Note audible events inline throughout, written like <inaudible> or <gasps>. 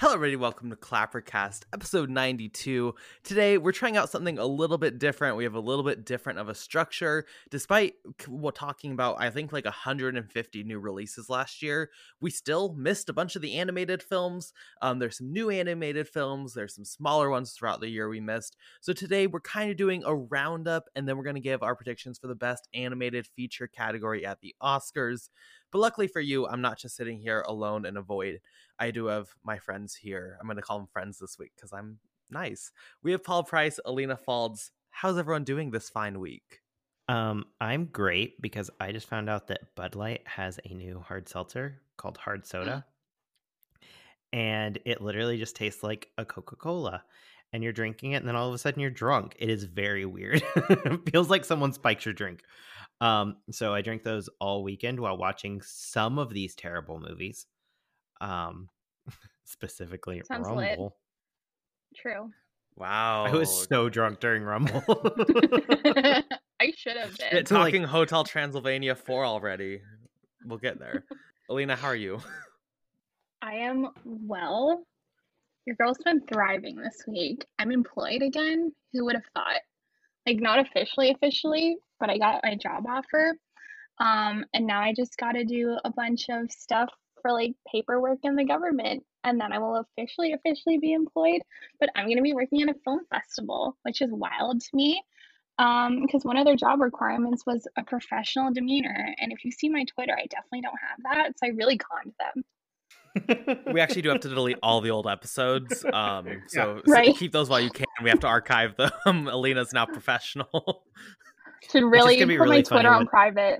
Hello, everybody. Welcome to Clappercast, episode 92. Today, we're trying out something a little bit different. We have a little bit different of a structure. Despite what talking about, I think, like 150 new releases last year, we still missed a bunch of the animated films. Um, there's some new animated films, there's some smaller ones throughout the year we missed. So, today, we're kind of doing a roundup, and then we're going to give our predictions for the best animated feature category at the Oscars. But luckily for you, I'm not just sitting here alone in a void. I do have my friends here. I'm going to call them friends this week because I'm nice. We have Paul Price, Alina Falds. How's everyone doing this fine week? Um, I'm great because I just found out that Bud Light has a new hard seltzer called Hard Soda. and it literally just tastes like a Coca Cola. And you're drinking it, and then all of a sudden you're drunk. It is very weird. <laughs> it feels like someone spiked your drink. Um, so I drink those all weekend while watching some of these terrible movies. Um, <laughs> specifically Sounds Rumble. lit. True. Wow. I was so drunk during Rumble. <laughs> <laughs> I should have Shit, been. Like- talking Hotel Transylvania 4 already. We'll get there. Alina, how are you? I am well. Your girl's been thriving this week. I'm employed again. Who would have thought? Like not officially, officially, but I got my job offer. Um, and now I just got to do a bunch of stuff for like paperwork in the government, and then I will officially, officially be employed. But I'm gonna be working at a film festival, which is wild to me. Um, because one of their job requirements was a professional demeanor, and if you see my Twitter, I definitely don't have that. So I really conned them. We actually do have to delete all the old episodes. Um, <laughs> so, so Right. keep those while you can. We have to archive them. <laughs> Alina's now professional. Should really put my really funny Twitter on when- private.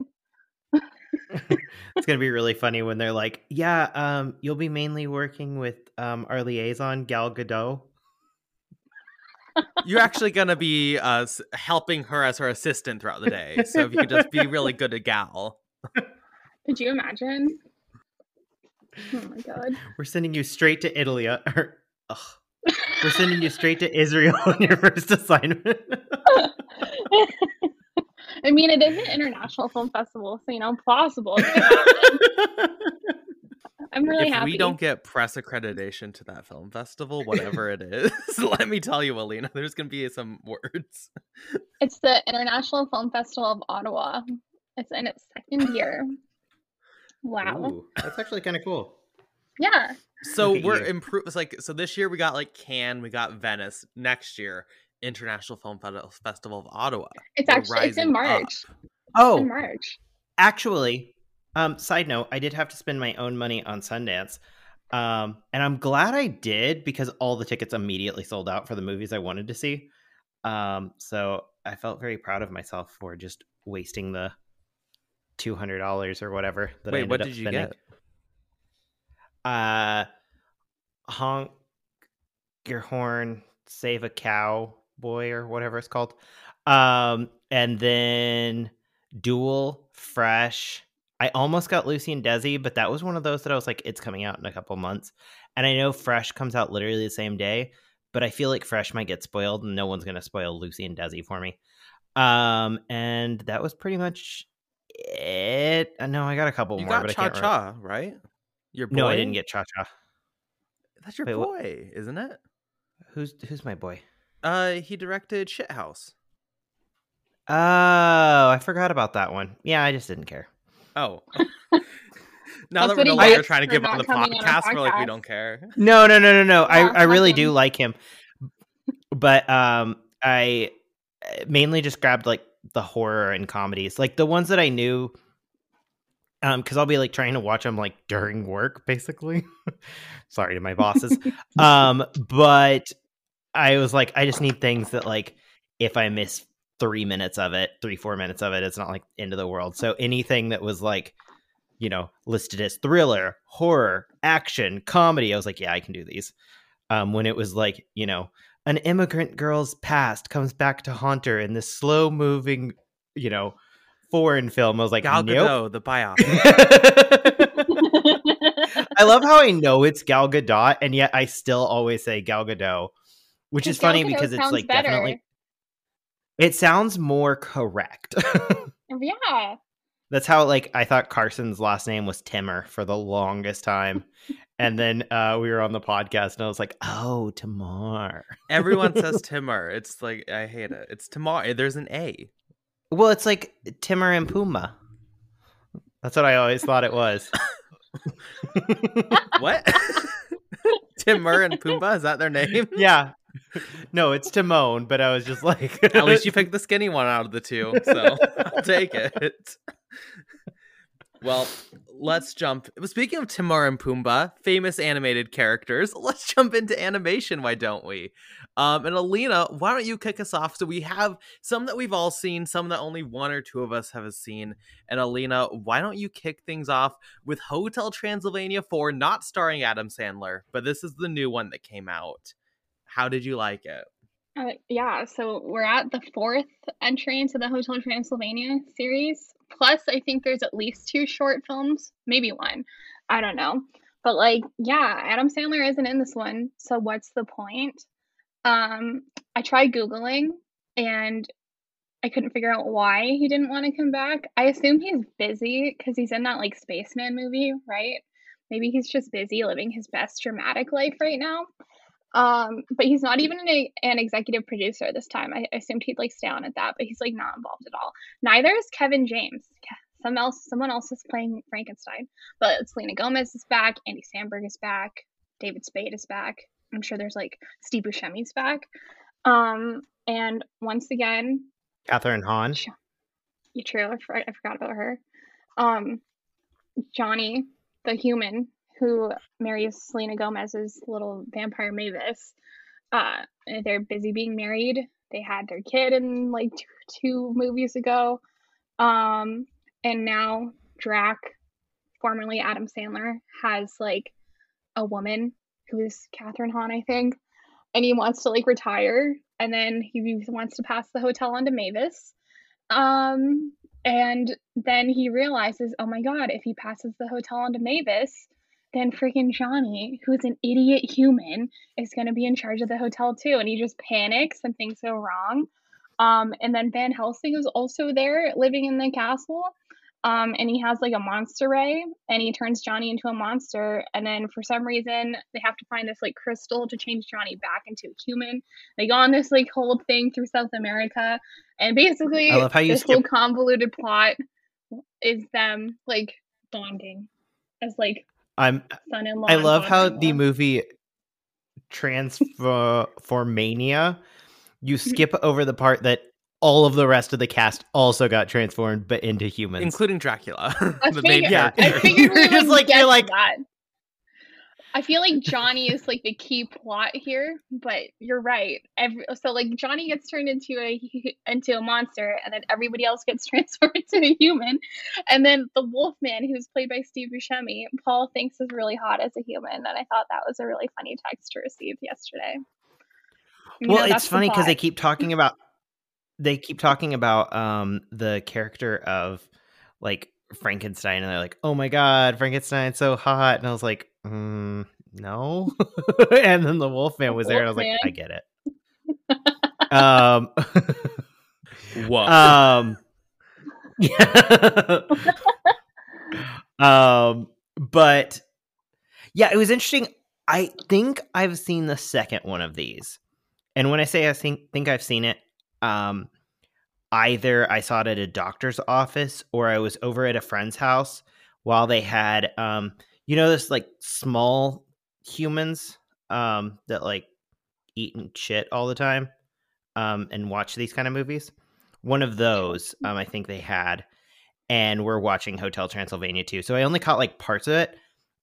it's gonna be really <laughs> funny when they're like, "Yeah, um, you'll be mainly working with um, our liaison Gal Gadot." You're actually going to be uh, helping her as her assistant throughout the day. So if you could just be really good at Gal. Could you imagine? <laughs> Oh my god. We're sending you straight to Italy. uh, Or, ugh. We're sending you straight to Israel <laughs> on your first assignment. <laughs> I mean, it is an international film festival, so you know, plausible. It could happen. I'm really if happy. we don't get press accreditation to that film festival, whatever it is, let me tell you, Alina, there's going to be some words. It's the International Film Festival of Ottawa. It's in its second year. Wow. Ooh, that's actually kind of cool. Yeah. So we're you. improved. It's like so this year we got like Cannes, we got Venice. Next year, International Film Festival of Ottawa. It's We're actually it's in. March. It's Oh, in March. actually, um, side note, I did have to spend my own money on Sundance. Um, and I'm glad I did because all the tickets immediately sold out for the movies I wanted to see. Um, so I felt very proud of myself for just wasting the two hundred dollars or whatever that Wait, what did you spending. get? Uh, honk your horn, save a cow boy or whatever it's called. Um, and then dual fresh. I almost got Lucy and Desi, but that was one of those that I was like, it's coming out in a couple months. And I know Fresh comes out literally the same day, but I feel like Fresh might get spoiled, and no one's gonna spoil Lucy and Desi for me. Um, and that was pretty much it. Uh, No, I got a couple You more, got but cha cha, right? Your boy? No, I didn't get Cha Cha. That's your Wait, boy, isn't it? Who's who's my boy? Uh, he directed Shithouse. Oh, I forgot about that one. Yeah, I just didn't care. Oh. <laughs> now that we're what no longer trying to give on the coming on podcast, we're like we don't care. No, no, no, no, no. I, Yeah, I really do like him, but um, I uh, mainly just grabbed like the horror and comedies, like the ones that I knew. Um, because I'll be like trying to watch them like during work, basically. <laughs> Sorry to my bosses. <laughs> um, but I was like, I just need things that like if I miss three minutes of it, three four minutes of it, it's not like end of the world. So anything that was like, you know, listed as thriller, horror, action, comedy, I was like, yeah, I can do these. Um, when it was like, you know, an immigrant girl's past comes back to haunt her in this slow moving, you know, foreign film, I was like, Gal nope. Gadot, the <laughs> biopic. I love how I know it's Gal Gadot, and yet I still always say Gal Gadot, which is Gal funny Gadot because it's like better. definitely it sounds more correct. <laughs> Yeah. That's how like I thought Carson's last name was Timmer for the longest time, and then uh, we were on the podcast, and I was like, "Oh, Tamar." <laughs> Everyone says Timur. It's like I hate it. It's Tamar. There's an A. Well, it's like Timur and Puma. That's what I always thought it was. <laughs> What? <laughs> Timur and Pumbaa is that their name? yeah. No, it's Timon, but I was just like, At least you picked the skinny one out of the two, so I'll take it. Well, let's jump. Speaking of Timur and Pumbaa, famous animated characters, <laughs> let's jump into animation. Why don't we? Um, and Alina, why don't you kick us off? So we have some that we've all seen, some that only one or two of us have seen. And Alina, why don't you kick things off with Hotel Transylvania 4, not starring Adam Sandler, but this is the new one that came out. How did you like it? Uh, yeah, so we're at the fourth entry into the Hotel Transylvania series. Plus, I think there's at least two short films, maybe one. I don't know. But like, yeah, Adam Sandler isn't in this one, so what's the point? Um, I tried Googling and I couldn't figure out why he didn't want to come back. I assume he's busy because he's in that like Spaceman movie, right? Maybe he's just busy living his best dramatic life right now. Um, but he's not even an, an executive producer this time. I, I assumed he'd like stay on at that, but he's like not involved at all. Neither is Kevin James. Some else, someone else is playing Frankenstein. But Selena Gomez is back. Andy Samberg is back. David Spade is back. I'm sure there's like Steve Buscemi's back. Um, and once again, Kathryn Hahn. you true. I, for, I forgot about her. Um, Johnny, the human who marries Selena Gomez's little vampire Mavis. Uh, they're busy being married. They had their kid in like two, two movies ago. Um, and now Drac, formerly Adam Sandler, has like a woman who is Kathryn Hahn, I think, and he wants to like retire, and then he wants to pass the hotel on to Mavis. Um, and then he realizes, oh my god, if he passes the hotel on to Mavis, then freaking Johnny, who's an idiot human, is going to be in charge of the hotel too. And he just panics and things go wrong. Um, and then Van Helsing is also there living in the castle. Um, and he has like a monster ray and he turns Johnny into a monster. And then for some reason, they have to find this like crystal to change Johnny back into a human. They go on this like whole thing through South America. And basically, I love how you this whole convoluted plot is them like bonding as like I'm. son-in-law. I love how the daughter-in-law. movie Transformania. You mm-hmm. skip over the part that all of the rest of the cast also got transformed, but into humans. Including Dracula. <laughs> I the main figured, Yeah. I figured <laughs> we You're just like- you're like- that. I feel like Johnny is like the key plot here, but you're right. Every, so like Johnny gets turned into a into a monster, and then everybody else gets <laughs> transformed into a human, and then the Wolfman, who's played by Steve Buscemi, Paul thinks is really hot as a human, and I thought that was a really funny text to receive yesterday. Well, know, it's funny because they keep talking about they keep talking about um the character of like Frankenstein, and they're like, "Oh my god, Frankenstein's so hot," and I was like, mm, "No," <laughs> <laughs> and then the Wolfman was there, and I was like, "I get it." <laughs> um, Whoa. um, yeah. um, but yeah, it was interesting. I think I've seen the second one of these, and when I say I think think I've seen it, um, either I saw it at a doctor's office or I was over at a friend's house while they had, um, you know, this like small humans, um, that like eat and shit all the time, um, and watch these kind of movies. One of those, um, I think they had, and we're watching Hotel Transylvania too. So I only caught like parts of it.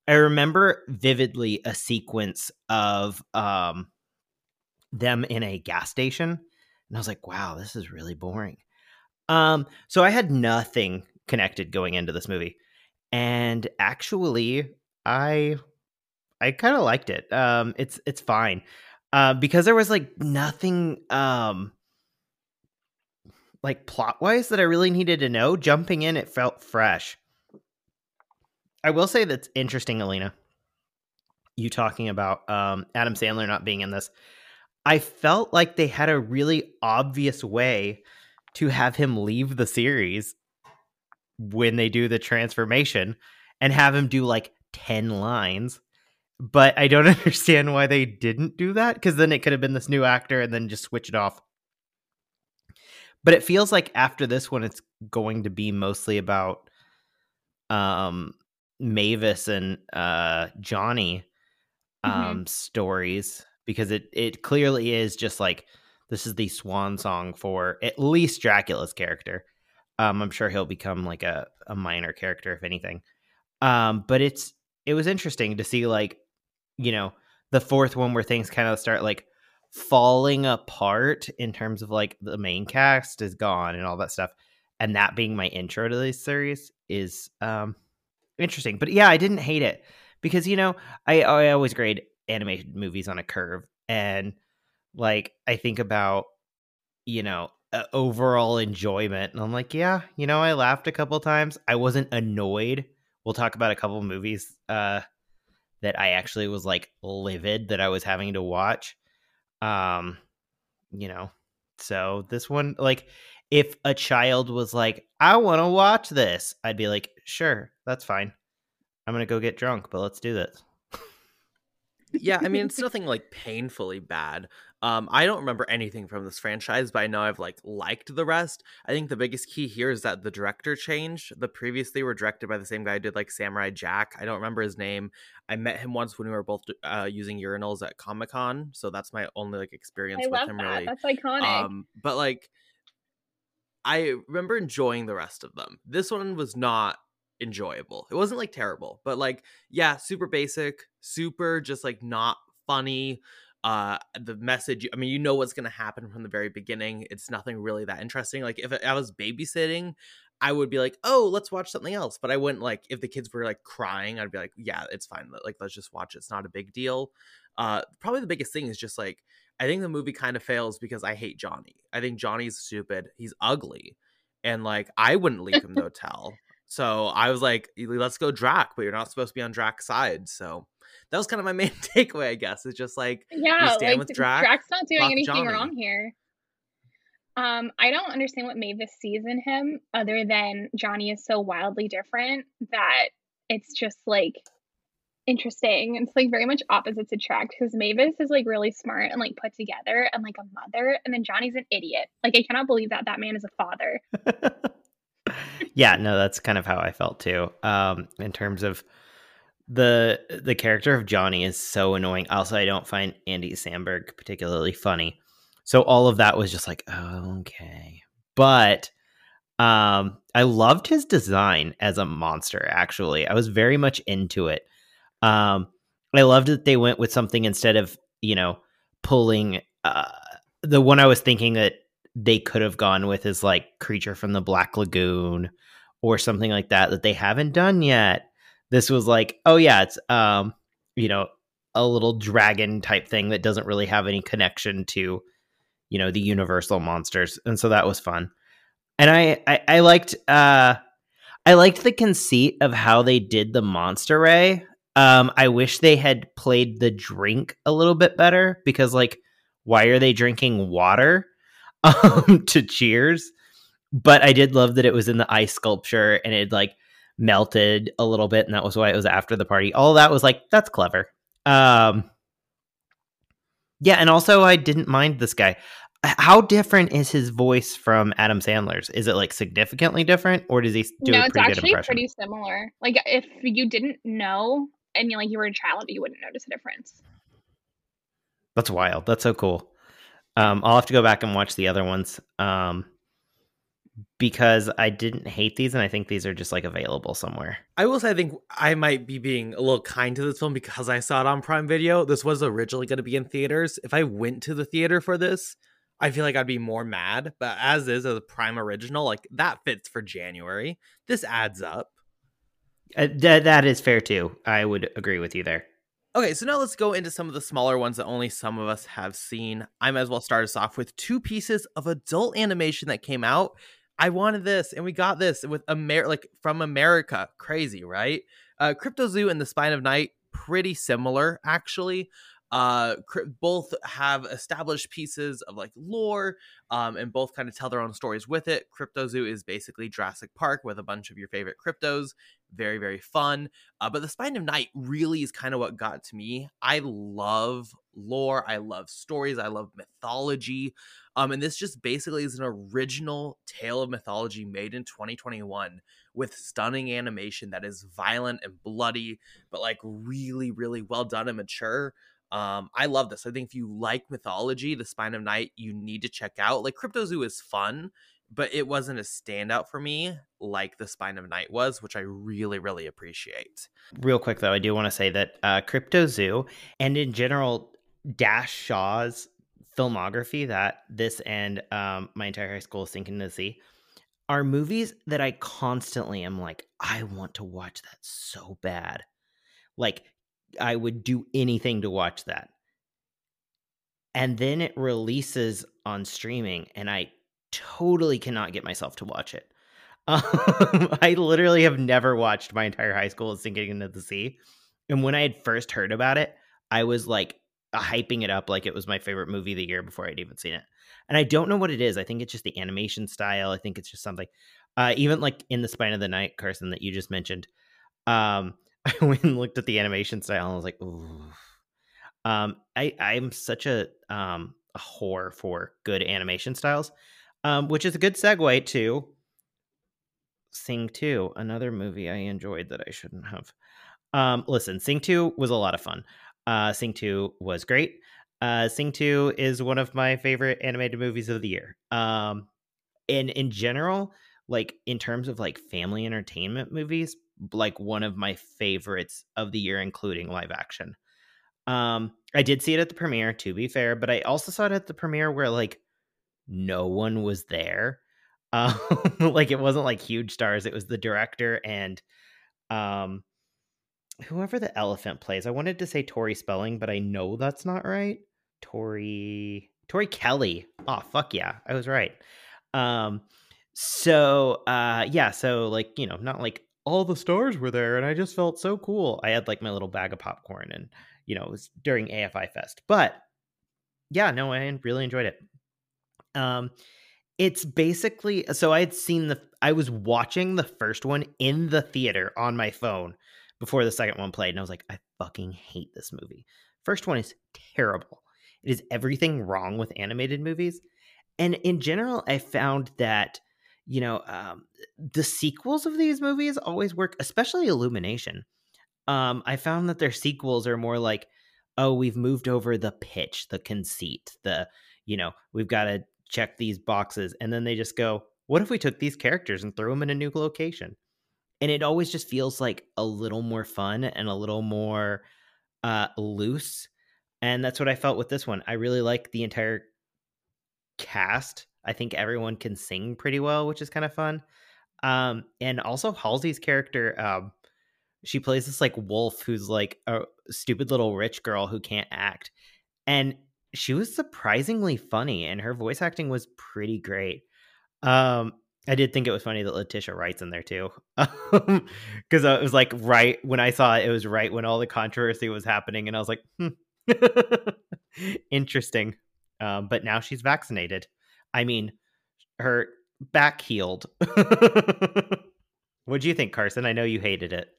I remember vividly a sequence of um them in a gas station and I was like, "Wow, this is really boring." Um so I had nothing connected going into this movie. And actually, I I kind of liked it. Um it's it's fine. Uh, because there was like nothing um like plot wise that I really needed to know. Jumping in, it felt fresh. I will say that's interesting, Alina. You talking about um, Adam Sandler not being in this. I felt like they had a really obvious way to have him leave the series when they do the transformation and have him do like 10 lines but I don't <laughs> understand why they didn't do that because then it could have been this new actor and then just switch it off. But it feels like after this one, it's going to be mostly about um Mavis and uh Johnny Mhm. um stories because it it clearly is just like this is the swan song for at least Dracula's character. Um I'm sure he'll become like a a minor character if anything. Um but it's it was interesting to see like you know the fourth one where things kind of start like falling apart in terms of like the main cast is gone and all that stuff and that being my intro to this series is um interesting. But yeah i didn't hate it because you know i i always grade animated movies on a curve and like i think about you know uh, overall enjoyment and i'm like yeah you know i laughed a couple times. I wasn't annoyed we'll talk about a couple movies uh that i actually was like livid that i was having to watch um you know so this one like if a child was like i want to watch this i'd be like sure that's fine i'm gonna go get drunk but let's do this yeah, I mean it's <laughs> nothing like painfully bad. Um, I don't remember anything from this franchise, but I know I've like liked the rest. I think the biggest key here is that the director changed. The previous they were directed by the same guy who did like Samurai Jack. I don't remember his name. I met him once when we were both uh, using urinals at Comic Con, so that's my only like experience I with him. that. Really, That's iconic. um, but like I remember enjoying the rest of them. This one was not enjoyable. It wasn't like terrible, but like yeah, super basic, super just like not funny. Uh the message, I mean, you know what's going to happen from the very beginning. It's nothing really that interesting. Like if I was babysitting, I would be like, "Oh, let's watch something else." But I wouldn't like if the kids were like crying, I'd be like, "Yeah, it's fine. Like let's just watch it. It's not a big deal." Uh probably the biggest thing is just like I think the movie kind of fails because I hate Johnny. I think Johnny's stupid. He's ugly. And like I wouldn't leave him <laughs> the hotel. So I was like, let's go Drac, but you're not supposed to be on Drac's side. So that was kind of my <laughs> main takeaway, I guess. It's just like yeah, stand like with Drac, Drax not doing anything Johnny. wrong here. Um, I don't understand what Mavis sees in him other than Johnny is so wildly different that it's just like interesting. It's like very much opposites attract because Mavis is like really smart and like put together and like a mother, and then Johnny's an idiot. Like I cannot believe that that man is a father. <laughs> yeah, no, that's kind of how I felt too. Um, in terms of the the character of Johnny is so annoying. Also, I don't find Andy Samberg particularly funny. So all of that was just like, okay. But um, I loved his design as a monster. Actually, I was very much into it. Um, I loved that they went with something instead of you know pulling uh, the one I was thinking that they could have gone with is like creature from the Black Lagoon or something like that that they haven't done yet. This was like, oh yeah, it's um, you know, a little dragon type thing that doesn't really have any connection to, you know, the universal monsters. And so that was fun. And I I, I liked uh I liked the conceit of how they did the monster ray. Um, I wish they had played the drink a little bit better because like why are they drinking water? <laughs> um, to cheers. But I did love that it was in the ice sculpture and it like melted a little bit, and that was why it was after the party. All that was like, that's clever. Um, yeah, and also I didn't mind this guy. How different is his voice from Adam Sandler's? Is it like significantly different, or does he do no, a it's pretty good actually pretty similar. Like if you didn't know and you like you were a child, you wouldn't notice a difference. That's wild. That's so cool. Um, I'll have to go back and watch the other ones. Um, because I didn't hate these, and I think these are just like available somewhere. I will say I think I might be being a little kind to this film because I saw it on Prime Video. This was originally going to be in theaters. If I went to the theater for this, I feel like I'd be more mad. But as is, as a Prime original, like that fits for January. This adds up. Uh, th- that is fair too. I would agree with you there. Okay, so now let's go into some of the smaller ones that only some of us have seen. I might as well start us off with two pieces of adult animation that came out. I wanted this, and we got this with Amer like from America. Crazy, right? Uh, Cryptozoo and the Spine of Night, pretty similar actually. Uh both have established pieces of like lore um and both kind of tell their own stories with it. Cryptozoo is basically jurassic park with a bunch of your favorite cryptos. Very very fun. Uh, but the spine of night really is kind of what got to me. I love lore i love stories i love mythology um and this just basically is an original tale of mythology made in 2021 with stunning animation that is violent and bloody but like really really well done and mature um, I love this. I think if you like mythology, The Spine of Night, you need to check out. Like Cryptozoo is fun, but it wasn't a standout for me like The Spine of Night was, which I really, really appreciate. Real quick though, I do want to say that uh, Cryptozoo and in general Dash Shaw's filmography that this and um, my entire high school is thinking to see are movies that I constantly am like, I want to watch that so bad. Like I would do anything to watch that. And then it releases on streaming, and I totally cannot get myself to watch it. <laughs> Um, I literally have never watched my entire high school sinking into the sea. And when I had first heard about it, I was like hyping it up like it was my favorite movie of the year before I'd even seen it. And I don't know what it is. I think it's just the animation style. I think it's just something. Uh, even like in the spine of the night, Carson, that you just mentioned. Um, <laughs> I went and looked at the animation style and I was like, ooh. Um, I I'm such a um a whore for good animation styles, um, which is a good segue to Sing 2, another movie I enjoyed that I shouldn't have. Um, listen, Sing 2 was a lot of fun. Uh, Sing 2 was great. Uh, Sing 2 is one of my favorite animated movies of the year. Um, and in general, like in terms of like family entertainment movies, like one of my favorites of the year, including live action. Um, I did see it at the premiere, to be fair, but I also saw it at the premiere where like no one was there. <laughs> Um, like it wasn't like huge stars. It was the director and um whoever the elephant plays. I wanted to say Tori Spelling, but I know that's not right. Tori Tori Kelly. Oh fuck yeah, I was right. Um so uh yeah, so like, you know, not like all the stars were there and I just felt so cool. I had like my little bag of popcorn and you know, it was during AFI Fest. But yeah, no, I really enjoyed it. Um it's basically so I had seen the I was watching the first one in the theater on my phone before the second one played and I was like I fucking hate this movie. First one is terrible. It is everything wrong with animated movies. And in general, I found that you know, um, the sequels of these movies always work, especially Illumination. Um, I found that their sequels are more like, oh, we've moved over the pitch, the conceit, the, you know, we've got to check these boxes. And then they just go, what if we took these characters and threw them in a new location? And it always just feels like a little more fun and a little more uh, loose. And that's what I felt with this one. I really like the entire cast I think everyone can sing pretty well, which is kind of fun. Um, and also Halsey's character, um, she plays this like wolf who's like a stupid little rich girl who can't act. And she was surprisingly funny and her voice acting was pretty great. Um, I did think it was funny that Letitia Wright's in there too. <laughs> Because it was like right when I saw it, it was right when all the controversy was happening. And I was like, hmm. <laughs> interesting. Um, but now she's vaccinated. I mean, her back healed. <laughs> what do you think, Carson? I know you hated it.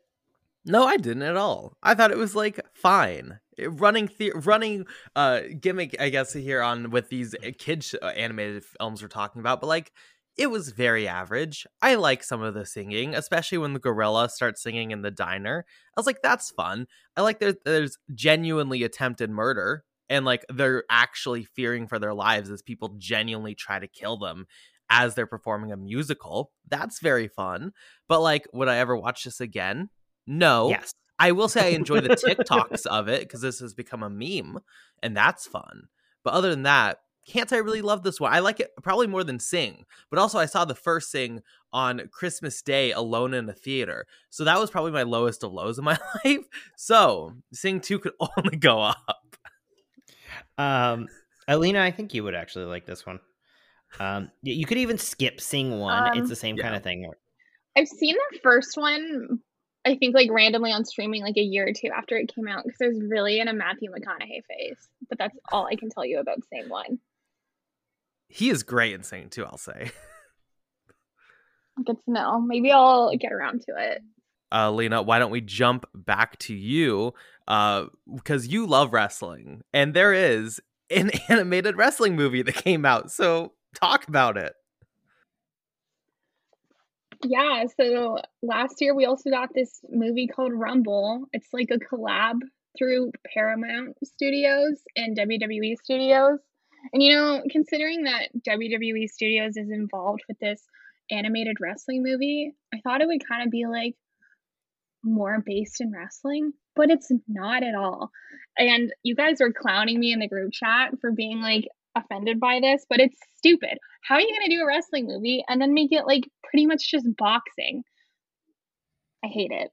No, I didn't at all. I thought it was like fine. Running the- running uh gimmick I guess here on with these uh, kids uh, animated films we're talking about, but like it was very average. I like some of the singing, especially when the gorilla starts singing in the diner. I was like that's fun. I like there's genuinely attempted murder and like they're actually fearing for their lives as people genuinely try to kill them as they're performing a musical. That's very fun. But like, would I ever watch this again? No. Yes. I will say I enjoy the <laughs> TikToks of it because this has become a meme and that's fun. But other than that, can't say I really love this one. I like it probably more than Sing, but also I saw the first Sing on Christmas Day alone in a theater. So that was probably my lowest of lows in my <laughs> life. So Sing 2 could <laughs> only go up. Um, Alina, I think you would actually like this one. Um, you could even skip Sing one. Um, it's the same yeah. kind of thing. I've seen the first one, I think like randomly on streaming like a year or two after it came out because I was really in a Matthew McConaughey phase. But that's all I can tell you about Sing One. He is great in Sing too. I'll say. <laughs> Good to know. Maybe I'll get around to it. Uh, Lena, why don't we jump back to you? Uh, because you love wrestling, and there is an <laughs> animated wrestling movie that came out. So talk about it. Yeah, so last year we also got this movie called Rumble. It's like a collab through Paramount Studios and WWE Studios. And you know, considering that WWE Studios is involved with this animated wrestling movie, I thought it would kind of be like more based in wrestling, but it's not at all. And you guys were clowning me in the group chat for being like offended by this, but it's stupid. How are you going to do a wrestling movie and then make it like pretty much just boxing? I hate it.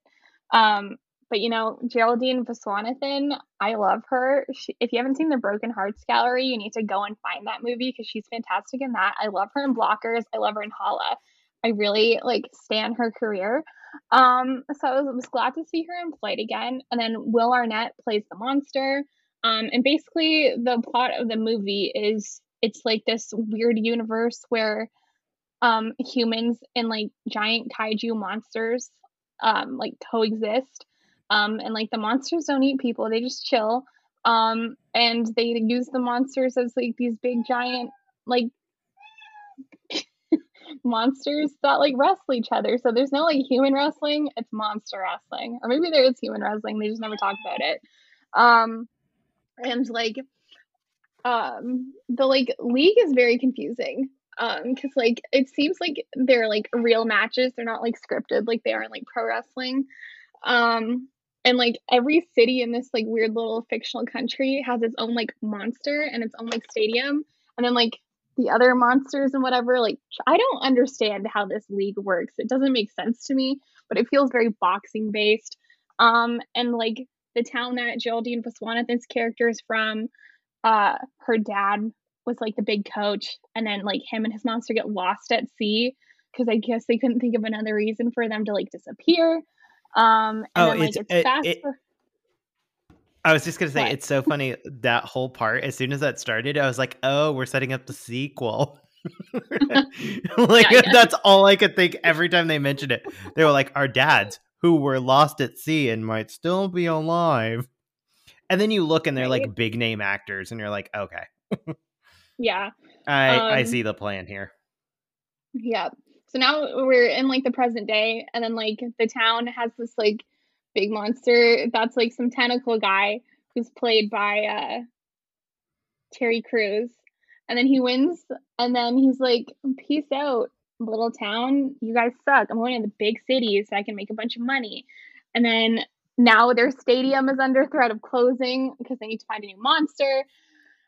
Um, but you know, Geraldine Viswanathan, I love her. She, if you haven't seen the Broken Hearts Gallery, you need to go and find that movie because she's fantastic in that. I love her in Blockers. I love her in Hala. I really like stand her career. Um, so I was, was glad to see her in Flight again. And then Will Arnett plays the monster. Um, and basically, the plot of the movie is it's like this weird universe where um, humans and like giant kaiju monsters um, like coexist. Um, and like the monsters don't eat people, they just chill. Um, and they use the monsters as like these big giant like monsters that like wrestle each other. So there's no like human wrestling, it's monster wrestling. Or maybe there is human wrestling, they just never talk about it. Um and like um the like league is very confusing um because like it seems like they're like real matches they're not like scripted like they are in like pro wrestling um and like every city in this like weird little fictional country has its own like monster and its own like stadium and then like the other monsters and whatever like i don't understand how this league works. It doesn't make sense to me but it feels very boxing based. Um and like the town that geraldine viswanathan's character is from uh her dad was like the big coach and then like him and his monster get lost at sea because i guess they couldn't think of another reason for them to like disappear. Um and Oh, then like it's- it's it- fast it- for- I was just gonna say What? it's so funny that whole part. As soon as that started, I was like, "Oh, we're setting up the sequel." <laughs> like <laughs> Yeah, that's all I could think every time they mentioned it. They were like, "Our dads who were lost at sea and might still be alive." And then you look and they're like big name actors, and you're like, "Okay, yeah <laughs> I I Um, see the plan here." Yeah. So now we're in like the present day, and then like the town has this like big monster that's like some tentacle guy who's played by uh Terry Crews. And then he wins, and then he's like, Peace out, little town. You guys suck. I'm going to the big city so I can make a bunch of money. And then now their stadium is under threat of closing because they need to find a new monster.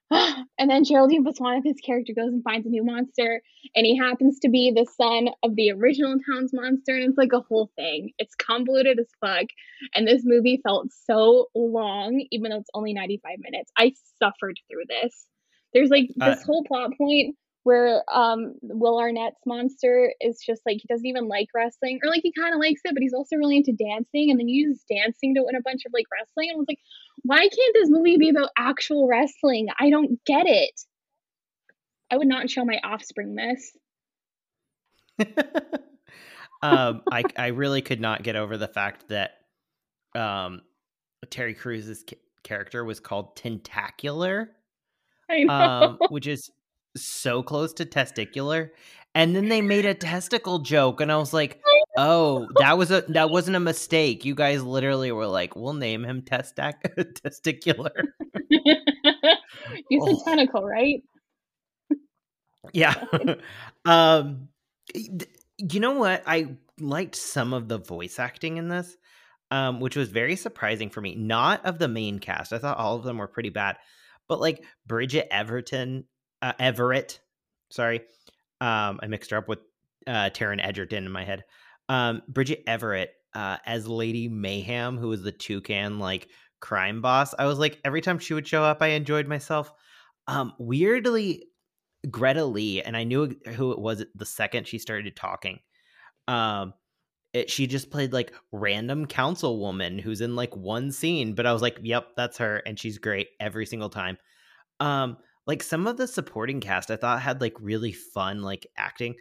<gasps> and then Geraldine Viswanathan's character goes and finds a new monster and he happens to be the son of the original town's monster and it's like a whole thing. It's convoluted as fuck and this movie felt so long even though it's only 95 minutes. I suffered through this. There's like Uh, this whole plot point where um will arnett's monster is just like he doesn't even like wrestling or like he kind of likes it but he's also really into dancing and then he uses dancing to win a bunch of like wrestling and I was like why can't this movie be about actual wrestling? I don't get it. I would not show my offspring this. <laughs> Um, I I really could not get over the fact that um, Terry Crews's ca- character was called Tentacular, I know. um, which is so close to testicular. And then they made a <laughs> testicle joke, and I was like, "Oh, that was a that wasn't a mistake. You guys literally were like, we'll name him testac- <laughs> testicular." <laughs> you said Oh. tentacle, right? Yeah. um you know what? I liked some of the voice acting in this, um, which was very surprising for me. Not of the main cast. I thought all of them were pretty bad. But like Bridget Everton, uh, Everett, sorry. Um, I mixed her up with uh Taron Egerton in my head. Um, Bridget Everett uh as Lady Mayhem, who was the toucan like crime boss. I was like, every time she would show up, I enjoyed myself. Um, weirdly, Greta Lee, and I knew who it was the second she started talking. Um, it, she just played like random councilwoman who's in like one scene, but I was like, yep, that's her, and she's great every single time. Um, like some of the supporting cast, I thought had like really fun like acting.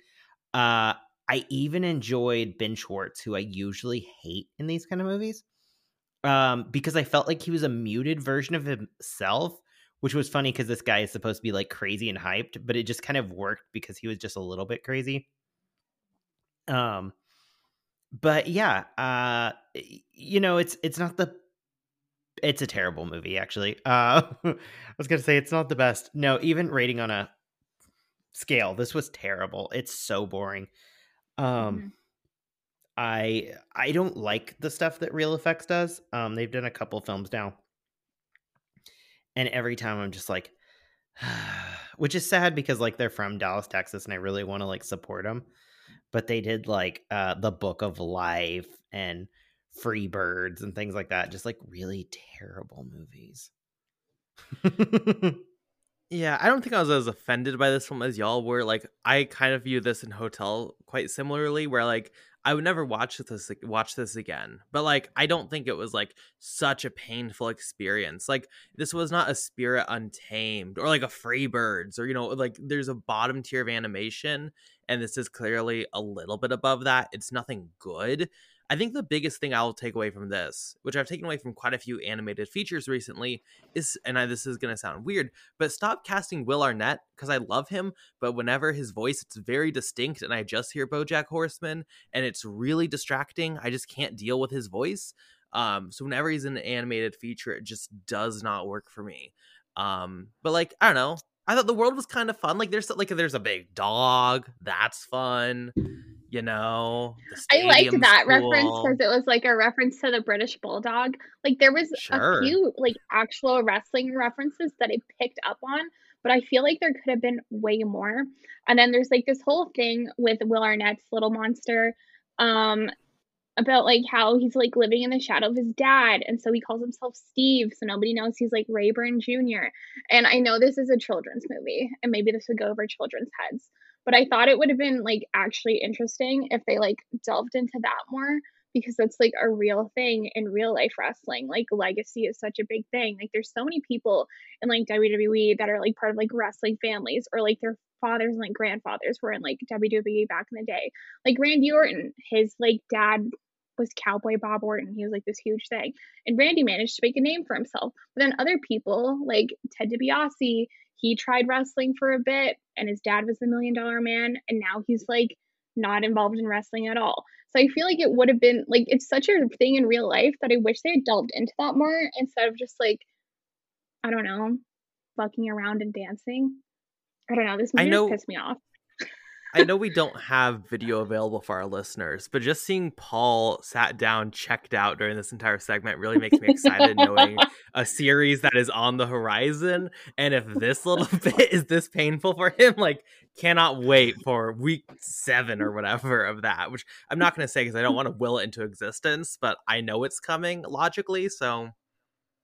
Uh, I even enjoyed Ben Schwartz, who I usually hate in these kind of movies, um, because I felt like he was a muted version of himself, which was funny because this guy is supposed to be like crazy and hyped, but it just kind of worked because he was just a little bit crazy. Um, but yeah, uh, you know, it's it's not the it's a terrible movie actually. <laughs> Uh, I was gonna say it's not the best. No, even rating on a scale, this was terrible. It's so boring. Um, mm-hmm. I I don't like the stuff that Reel FX does. Um, they've done a couple films now, and every time I'm just like, <sighs> which is sad because like they're from Dallas, Texas, and I really want to like support them but they did like uh the book of life and free birds and things like that just like really terrible movies <laughs> yeah i don't think i was as offended by this film as y'all were like i kind of view this in hotel quite similarly where like I would never watch this watch this again. But like I don't think it was like such a painful experience. Like this was not a Spirit Untamed or like a Freebirds or you know like there's a bottom tier of animation and this is clearly a little bit above that. It's nothing good. I think the biggest thing I'll take away from this, which I've taken away from quite a few animated features recently, is, and I, this is going to sound weird, but stop casting Will Arnett because I love him, but whenever his voice, it's very distinct, and I just hear BoJack Horseman, and it's really distracting. I just can't deal with his voice. Um, so whenever he's in an animated feature, it just does not work for me. Um, but like I don't know, I thought the world was kind of fun. Like there's like there's a big dog, that's fun you know i liked that reference because it was like a reference to the british bulldog. Like there was sure. a few like actual wrestling references that i picked up on but i feel like there could have been way more. And then there's like this whole thing with will arnett's little monster um about like how he's like living in the shadow of his dad and so he calls himself steve so nobody knows he's like rayburn jr and i know this is a children's movie and maybe this would go over children's heads but I thought it would have been like actually interesting if they like delved into that more because that's like a real thing in real life wrestling. Like legacy is such a big thing. Like there's so many people in like WWE that are like part of like wrestling families or like their fathers and like grandfathers were in like WWE back in the day. Like Randy Orton, his like dad was Cowboy Bob Orton. He was like this huge thing. And Randy managed to make a name for himself. But then other people like Ted DiBiase, he tried wrestling for a bit and his dad was the million dollar man and now he's like not involved in wrestling at all. So I feel like it would have been like it's such a thing in real life that I wish they had delved into that more instead of just like I don't know, fucking around and dancing. I don't know. This movie I know, pissed me off. I know we don't have video available for our listeners, but just seeing Paul sat down, checked out during this entire segment really makes me excited knowing <laughs> a series that is on the horizon. And if this little <laughs> bit is this painful for him, like, cannot wait for week seven or whatever of that, which I'm not going to say because I don't want to will it into existence, but I know it's coming logically. So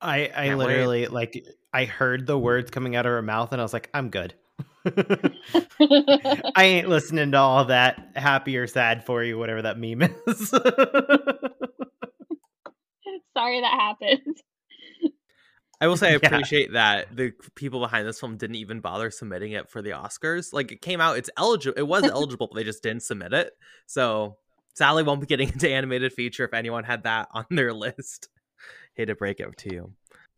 I, I literally, wait. like, I heard the words coming out of her mouth and I was like, I'm good. <laughs> I ain't listening to all that happy or sad for you, whatever that meme is. <laughs> Sorry that happened. I will say I <laughs> appreciate yeah. that the people behind this film didn't even bother submitting it for the Oscars. Like it came out, it's eligible. It was eligible, but they just didn't submit it. So Sally won't be getting into animated feature if anyone had that on their list. Hate to break it to you.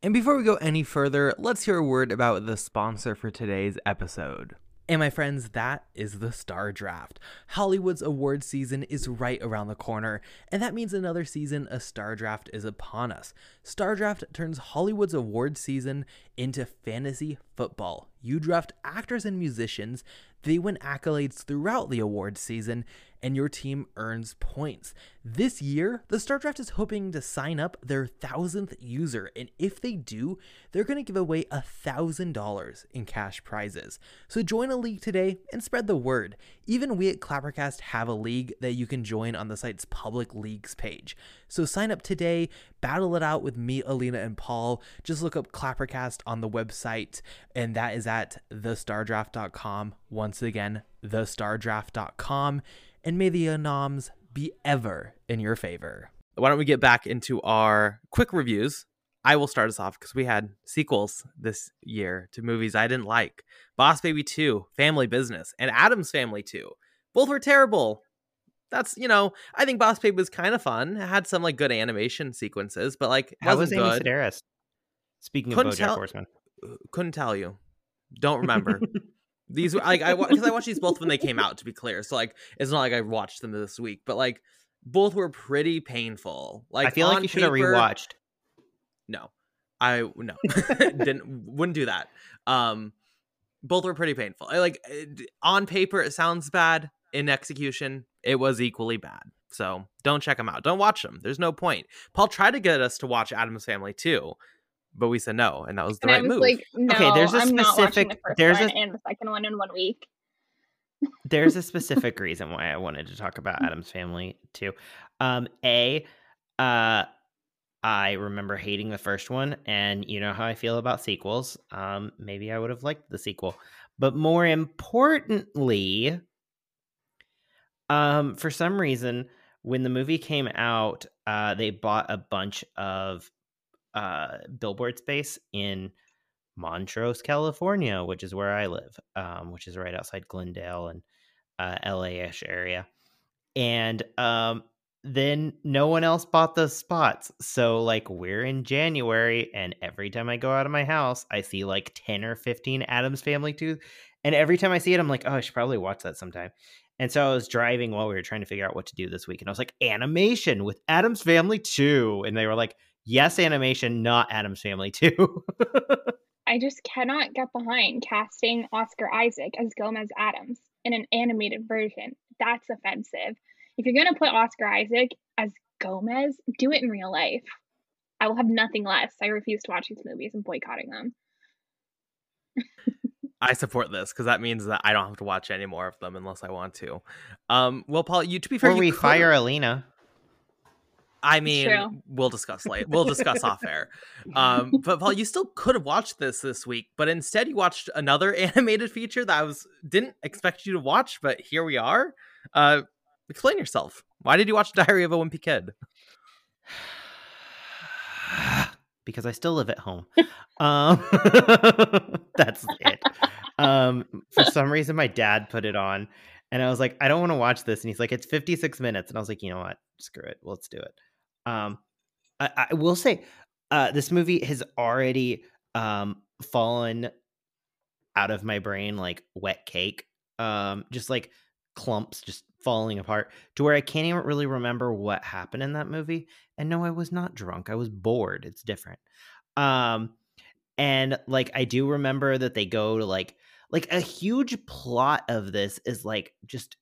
And before we go any further, let's hear a word about the sponsor for today's episode. And my friends, that is the Star Draft. Hollywood's award season is right around the corner, and that means another season of Star Draft is upon us. Star Draft turns Hollywood's award season into fantasy football. You draft actors and musicians, they win accolades throughout the award season, and your team earns points. This year, the Star Draft is hoping to sign up their thousandth user, and if they do, they're going to give away a thousand dollars in cash prizes. So join a league today and spread the word. Even we at Clappercast have a league that you can join on the site's public leagues page. So sign up today, battle it out with me, Alina, and Paul. Just look up Clappercast on the website, and that is at thestardraft.com. Once again, thestardraft.com and may the anoms be ever in your favor. Why don't we get back into our quick reviews? I will start us off because we had sequels this year to movies I didn't like Boss Baby 2, Family Business, and Addams Family 2. Both were terrible. That's, you know, I think Boss Baby was kind of fun. It had some like good animation sequences, but like, How was Amy good. Sedaris? Speaking Couldn't of BoJack tell- Horseman, uh, Couldn't tell you. Don't remember. <laughs> these like I because I watched these both when they came out. To be clear, so like it's not like I watched them this week, but like both were pretty painful. Like I feel like on you should have paper- rewatched. No, I no <laughs> didn't wouldn't do that. Um, both were pretty painful. I, like eh, on paper, it sounds bad. In execution, it was equally bad. So don't check them out. Don't watch them. There's no point. Paul tried to get us to watch Addams Family too, but we said no, and that was the and right was move. like, no, Okay, there's a I'm watching the specific- there's a- and the second one in one week. There's a <laughs> specific reason why I wanted to talk about Addams Family too. Um, a, uh, I remember hating the first one, and you know how I feel about sequels. Um, maybe I would have liked the sequel, but more importantly, um, for some reason, when the movie came out, uh, they bought a bunch of uh billboard space in Montrose, California, which is where I live, um, which is right outside Glendale and uh, LA-ish area. And um, then no one else bought those spots. So like we're in January, and every time I go out of my house, I see like 10 or 15 Addams Family 2. And every time I see it, I'm like, oh, I should probably watch that sometime. And so I was driving while we were trying to figure out what to do this week. And I was like, animation with Addams Family 2. And they were like, yes, animation, not Addams Family too <laughs> I just cannot get behind casting Oscar Isaac as Gomez Addams in an animated version. That's offensive. If you're gonna put Oscar Isaac as Gomez, do it in real life. I will have nothing less. I refuse to watch these movies and boycotting them. <laughs> I support this because that means that I don't have to watch any more of them unless I want to. Um, well, Paul, you to be fair, Or you we could- fire Alina. I mean, True. we'll discuss later. <laughs> We'll discuss off air. Um, but Paul, you still could have watched this this week, but instead you watched another <laughs> animated feature that I was didn't expect you to watch, but here we are. Uh, explain yourself. Why did you watch <laughs> Diary of a Wimpy Kid? <sighs> because I still live at home. Um, that's it. Um, for some reason, my dad put it on, and I was like, I don't want to watch this. And he's like, it's 56 minutes. And I was like, you know what? Screw it. Let's do it. Um, I, I will say, uh, this movie has already um, fallen out of my brain like wet cake. Um, just like clumps just falling apart to where I can't even really remember what happened in that movie. And no, I was not drunk. I was bored. It's different. Um and like I do remember that they go to like like a huge plot of this is like just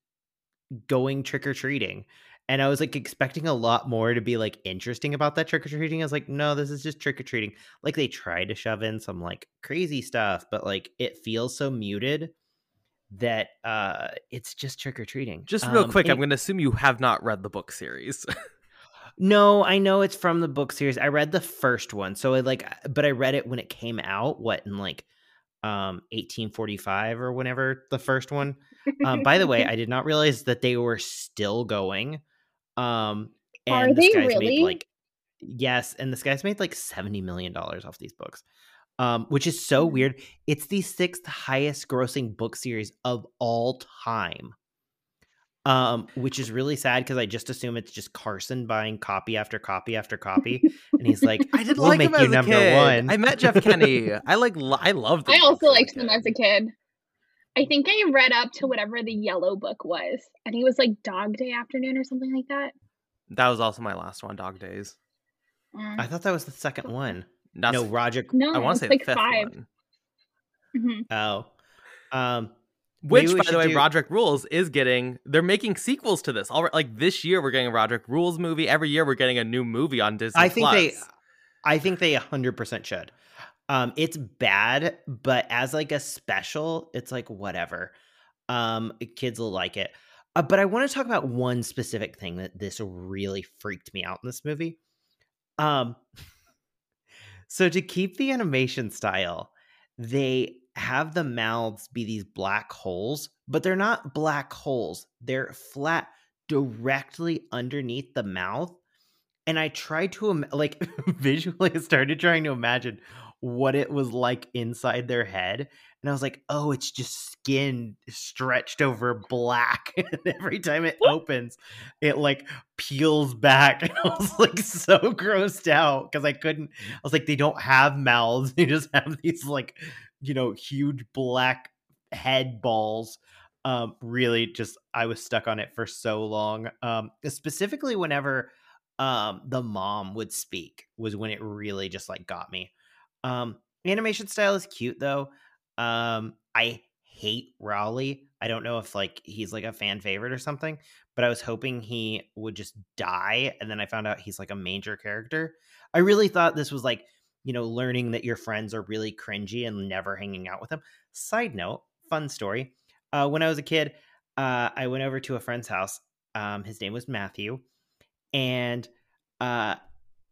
going trick or treating. And I was like expecting a lot more to be like interesting about that trick or treating. I was like, no, this is just trick or treating. Like they try to shove in some like crazy stuff, but like it feels so muted that uh it's just trick or treating. Just real Um, quick, I'm going to assume you have not read the book series. <laughs> No, I know it's from the book series. I read the first one. So I like but I read it when it came out, what in like um 1845 or whenever the first one. Um by the way, <laughs> I did not realize that they were still going. Um Are and this they guy's really? made like yes, and this guy's made like 70 million dollars off these books. Um which is so Mhm. weird. It's the sixth highest grossing book series of all time um, which is really sad because I just assume it's just Carson buying copy after copy after copy, and he's like, <laughs> I did We'll like make him you as a number kid. one. I met Jeff Kinney. I like. lo- I <laughs> loved. I also liked him as a kid. I think I read up to whatever the yellow book was. I think it was like Dog Day Afternoon or something like that. That was also my last one. Dog Days. Mm. I thought that was the second one. That's, no, Roger. no, I want to say like the fifth five. one. Mhm. Oh, um, Which, by the way, do- Rodrick Rules is getting. They're making sequels to this. All right, like this year, we're getting a Rodrick Rules movie. Every year, we're getting a new movie on Disney. I think they, I think they hundred percent should. Um, it's bad, but as like a special, it's like whatever. Um, kids will like it. Uh, but I want to talk about one specific thing that this really freaked me out in this movie. Um, <laughs> so to keep the animation style, they have the mouths be these black holes, but they're not black holes. They're flat directly underneath the mouth and I tried to like <laughs> visually started trying to imagine what it was like inside their head and I was like, "Oh, it's just skin stretched over black." <laughs> and every time it opens, it like peels back. <laughs> And I was like so grossed out because I couldn't. I was like, "They don't have mouths; <laughs> they just have these like, you know, huge black head balls." Um, really, just I was stuck on it for so long. Um, specifically, whenever um the mom would speak was when it really just like got me. Um, animation style is cute though. Um, I hate Rowley. I don't know if like he's like a fan favorite or something, but I was hoping he would just die, and then I found out he's like a major character. I really thought this was like you know learning that your friends are really cringy and never hanging out with them. Side note, fun story. Uh, when I was a kid, uh, I went over to a friend's house. Um, his name was Matthew, and uh,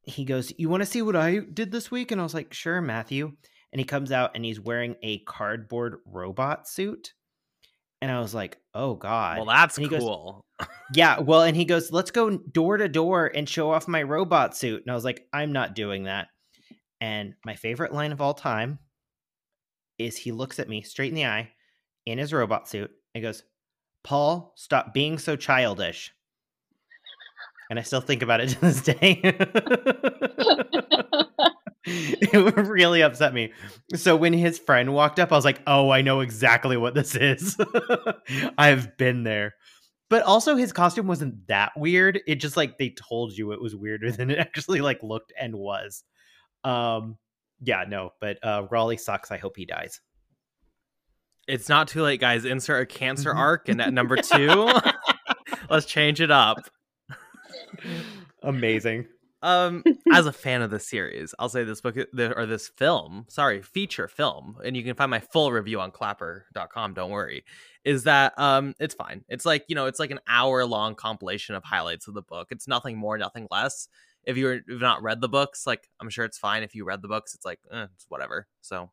he goes, "You want to see what I did this week?" And I was like, "Sure, Matthew." and he comes out and he's wearing a cardboard robot suit. And I was like, "Oh God!" Well, that's he goes- cool. Yeah, <laughs> well, and he goes, "Let's go door to door and show off my robot suit." And I was like, "I'm not doing that." And my favorite line of all time is he looks at me straight in the eye in his robot suit and goes, "Paul, stop being so childish." And I still think about it <laughs> to this day. it really upset me. So when his friend walked up, I was like, "Oh, I know exactly what this is. <laughs> I've been there." But also his costume wasn't that weird. It just like they told you it was weirder than it actually like looked and was. Um yeah, no, but uh Rowley sucks. I hope he dies. It's not too late, guys. Insert a cancer Mhm. arc, and at number <laughs> two, let's change it up. Amazing. Um, <laughs> as a fan of the series, I'll say this book or this film, sorry, feature film, and you can find my full review on clapper.com, don't worry, is that um it's fine. It's like, you know, it's like an hour long compilation of highlights of the book. It's nothing more, nothing less. If you're if you've not read the books, like I'm sure it's fine. If you read the books, it's like eh, it's whatever. So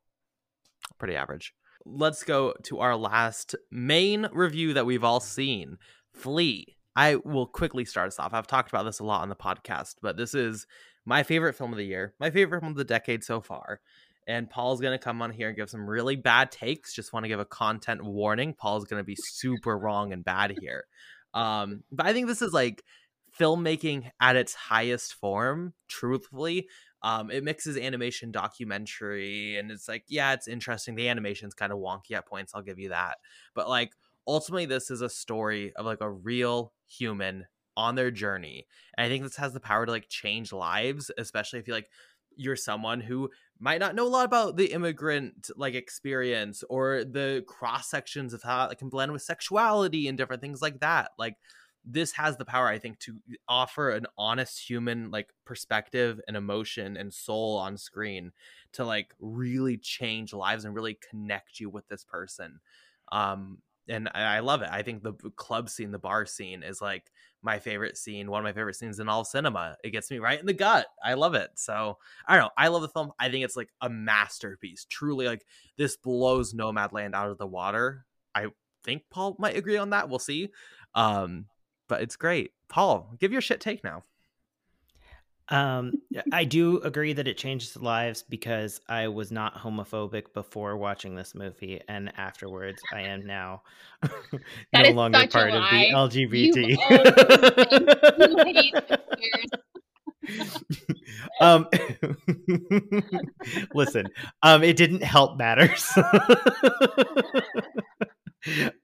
pretty average. Let's go to our last main review that we've all seen. Flee. I will quickly start us off. I've talked about this a lot on the podcast, but this is my favorite film of the year, my favorite film of the decade so far. And Paul's going to come on here and give some really bad takes. Just want to give a content warning. Paul's going to be super wrong and bad here. Um, but I think this is like filmmaking at its highest form, truthfully. Um, it mixes animation documentary and it's like, yeah, it's interesting. The animation's kind of wonky at points, I'll give you that. But like ultimately this is a story of like a real human on their journey. And I think this has the power to like change lives, especially if you like you're someone who might not know a lot about the immigrant like experience or the cross sections of how it can blend with sexuality and different things like that. Like this has the power, I think, to offer an honest human like perspective and emotion and soul on screen to like really change lives and really connect you with this person. Um, and I love it. I think the club scene, the bar scene, is like my favorite scene, one of my favorite scenes in all cinema. It gets me right in the gut. I love it. So I don't know. I love the film. I think it's like a masterpiece. Truly, like this blows Nomadland out of the water. I think Paul might agree on that. We'll see. Um, but it's great. Paul, give your shit take now. Um, I do agree that it changes lives because I was not homophobic before watching this movie, and afterwards, I am now <laughs> no longer part of the. LGBT. You hate queers. <laughs> um, <laughs> listen, um, it didn't help matters.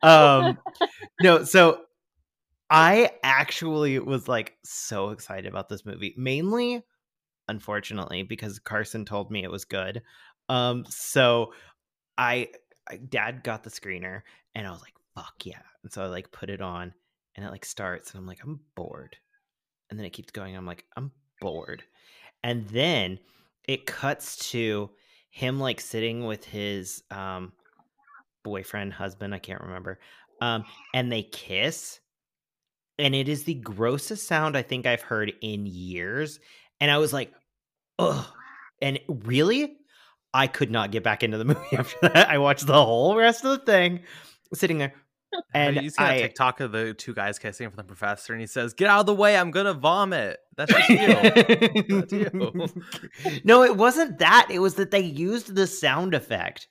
um, no, so I actually was like so excited about this movie, mainly, unfortunately, because Carson told me it was good. Um, so I, I dad got the screener, and I was like, "Fuck yeah!" And so I like put it on, and it like starts, and I'm like, "I'm bored," and then it keeps going. I'm like, "I'm bored," and then it cuts to him like sitting with his um boyfriend, husband, I can't remember, um, and they kiss and it is the grossest sound I think I've heard in years. And I was like, ugh. And really, I could not get back into the <laughs> movie after that. I watched the whole rest of the thing, sitting there, and you see I, TikTok of the two guys kissing from the professor, and he says, "Get out of the way! I'm gonna vomit." That's you. That's you. <laughs> no, it wasn't that. It was that they used the sound effect,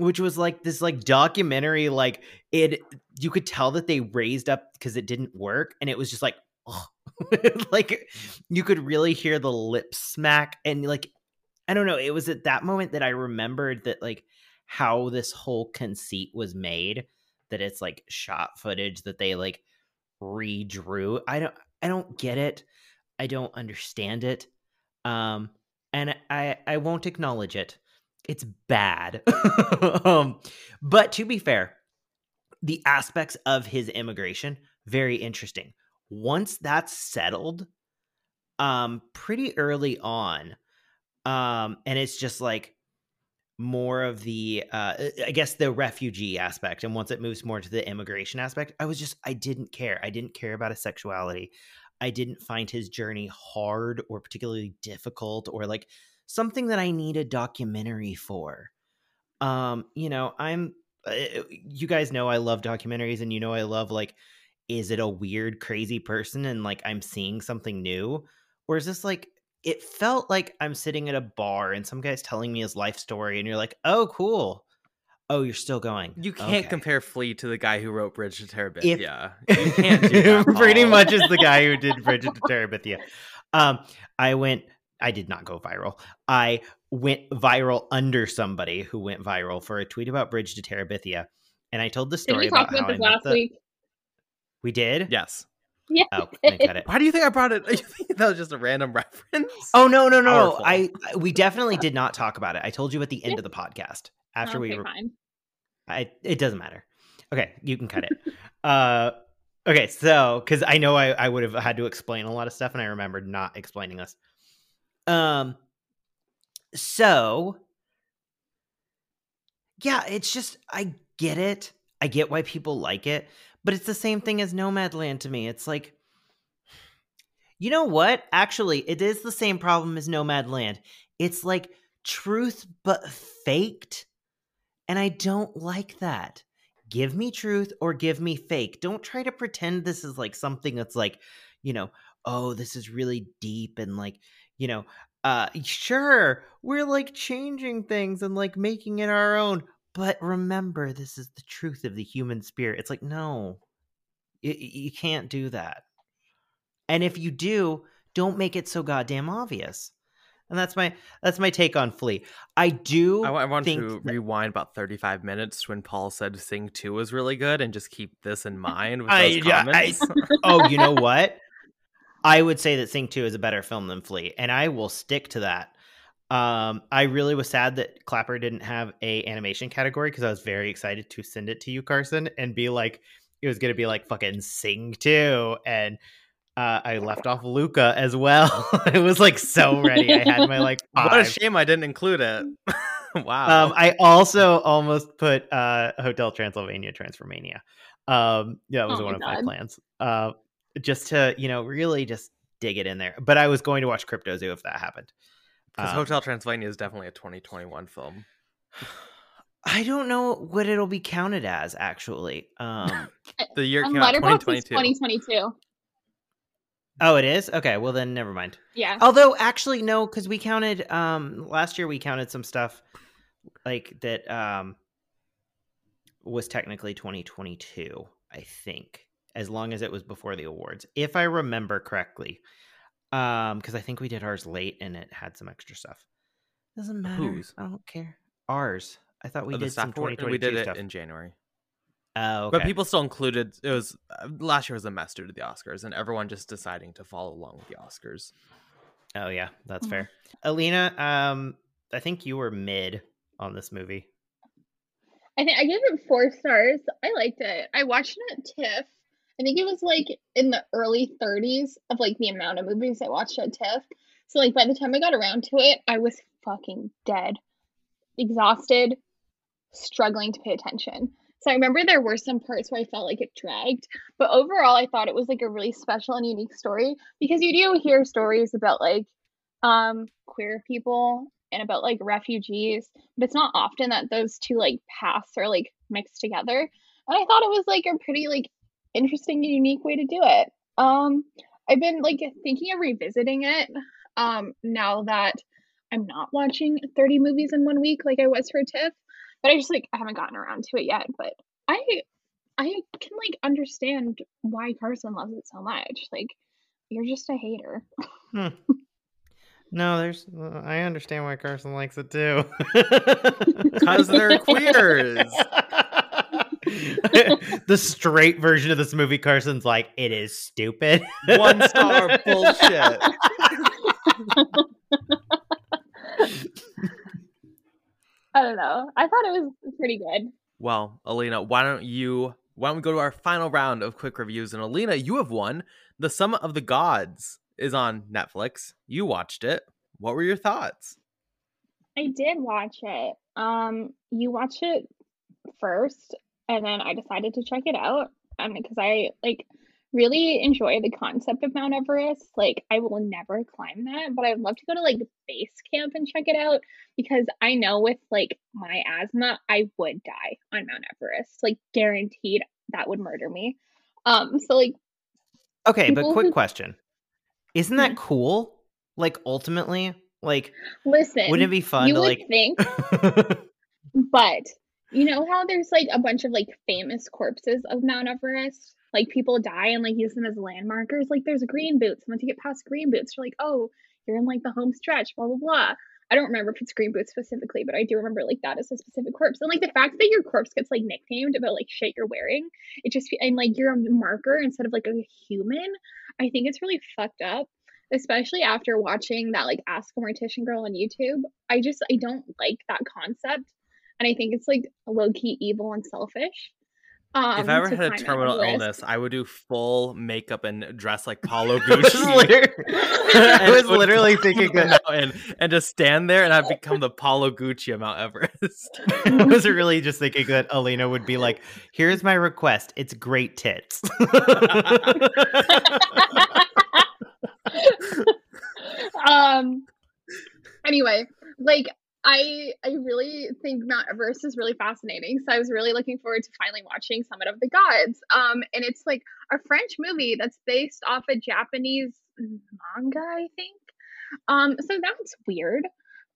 which was like this like documentary. Like it, you could tell that they raised up because it didn't work, and it was just like, <laughs> like you could really hear the lip smack, and like I don't know. It was at that moment that I remembered that like how this whole conceit was made. That it's like shot footage that they like redrew. I don't. I don't get it. I don't understand it. Um, and I I won't acknowledge it. It's bad. <laughs> um, but to be fair, the aspects of his immigration very interesting. Once that's settled, um, pretty early on, um, and it's just like more of the uh i guess the refugee aspect and once it moves more to the immigration aspect i was just i didn't care i didn't care about his sexuality i didn't find his journey hard or particularly difficult or like something that i need a documentary for um you know i'm uh, you guys know i love documentaries and you know i love like is it a weird crazy person and like i'm seeing something new or is this like it felt like I'm sitting at a bar and some guy's telling me his life story, and you're like, "Oh, cool. Oh, you're still going. You can't Okay. compare Flee to the guy who wrote Bridge to Terabithia. If- you can't do <laughs> that. Pretty much is the guy who did Bridge to Terabithia. Um, I went. I did not go viral. I went viral under somebody who went viral for a tweet about Bridge to Terabithia, and I told the Did story we talk about how about I met last the- week? We did. Yes. Yeah. Oh, then cut it. Why do you think I brought it? <laughs> You think that was just a random reference? Oh no no no! Powerful. I I- we definitely did not talk about it. I told you at the end of the podcast after okay, we were fine. I it doesn't matter. Okay, you can cut it. <laughs> uh okay, so cuz I know I I would have had to explain a lot of stuff and I remembered not explaining this. Um so yeah, it's just I get it. I get why people like it, but it's the same thing as Nomadland to me. It's like you know what? Actually, it is the same problem as Nomadland. It's like truth but faked. And I don't like that. Give me truth or give me fake. Don't try to pretend this is like something that's like, you know, oh, this is really deep and like, you know, uh sure, we're like changing things and like making it our own, but remember this is the truth of the human spirit. It's like, no. You, you can't do that. And if you do, don't make it so goddamn obvious. And that's my that's my take on Flee. I do I, I want to that- rewind about 35 minutes when Paul said Sing 2 was really good and just keep this in <laughs> mind with I- yeah, I- comments. oh, you know what? I would say that Sing 2 is a better film than Flee, and I will stick to that. Um, I really was sad that Clapper didn't have a animation category because I was very excited to send it to you, Carson, and be like, it was gonna be like fucking Sing 2, and uh, I left off Luca as well. <laughs> it was like so ready. I had my like <laughs> what a shame I didn't include it. <laughs> wow. Um, I also almost put uh, Hotel Transylvania Transformania. Um, yeah, that was Oh one my of my plans. Uh, just to you know really just dig it in there. But I was going to watch Cryptozoo if that happened. Because Um, Hotel Transylvania is definitely a 2021 film. <sighs> I don't know what it'll be counted as actually. Um, <laughs> The year came out Letterboxd is 2022. 2022. oh, it is okay. Well, then never mind. Yeah. Although actually no, because we counted um last year we counted some stuff like that um was technically 2022, I think, as long as it was before the awards, if I remember correctly. Um, because I think we did ours late and it had some extra stuff. Doesn't matter. Whose? I don't care. Ours. I thought we Oh, did some staff award? 2022 We did it stuff. in January. oh, okay. But people still included it was uh, last year was a mess due to the Oscars and everyone just deciding to follow along with the Oscars. Oh yeah, that's Mhm. fair. Alina, um, I think you were mid on this movie. I think I gave it four stars. I liked it. I watched it at TIFF. I think it was like in the early 30s of like the amount of movies I watched at TIFF. So like by the time I got around to it, I was fucking dead, exhausted, struggling to pay attention. So I remember there were some parts where I felt like it dragged, but overall I thought it was like a really special and unique story because you do hear stories about like um queer people and about like refugees, but it's not often that those two like paths are like mixed together. And I thought it was like a pretty like interesting and unique way to do it. Um, I've been like thinking of revisiting it um now that I'm not watching 30 movies in one week like I was for TIFF, but I just like I haven't gotten around to it yet. But I I can like understand why Carson loves it so much. Like you're just a hater. Hmm. <laughs> No, there's. I understand why Carson likes it too. <laughs> Because they're queers. <laughs> the straight version of this movie, Carson's like, it is stupid. One star <laughs> bullshit. I don't know. I thought it was pretty good. Well, Alina, why don't you why don't we go to our final round of quick reviews? And Alina, you have won. The Summit of the Gods is on Netflix. You watched it. What were your thoughts? I did watch it. Um, you watched it first, and then I decided to check it out. Um, because I like really enjoy the concept of Mount Everest. Like, I will never climb that, but I'd love to go to like base camp and check it out because I know with like my asthma, I would die on Mount Everest. Like, guaranteed that would murder me. Um, so like, Okay, but quick who- question. Isn't that cool? Like ultimately? Like listen, wouldn't it be fun you to would like think, <laughs> but you know how there's like a bunch of like famous corpses of Mount Everest? Like people die and like use them as landmarkers. Like there's green boots. Once you get past green boots, you're like, oh, you're in like the home stretch, blah blah blah. I don't remember if it's green boots specifically, but I do remember like that as a specific corpse. And like the fact that your corpse gets like nicknamed about like shit you're wearing, it just and like you're a marker instead of like a human. I think it's really fucked up, especially after watching that like Ask a Mortician girl on YouTube. I just I don't like that concept, and I think it's like low key evil and selfish. Um, if I ever had a terminal illness, I would do full makeup and dress like Paolo I was Gucci. <laughs> <laughs> I was literally thinking the that mountain and just stand there, and I'd become the Paolo Gucci of Mount Everest. <laughs> I was really just thinking that Alina would be like, "Here's my request. It's great tits." um anyway like i i really think mount everest is really fascinating so i was really looking forward to finally watching summit of the gods um and it's like a french movie that's based off a japanese manga i think um so that's weird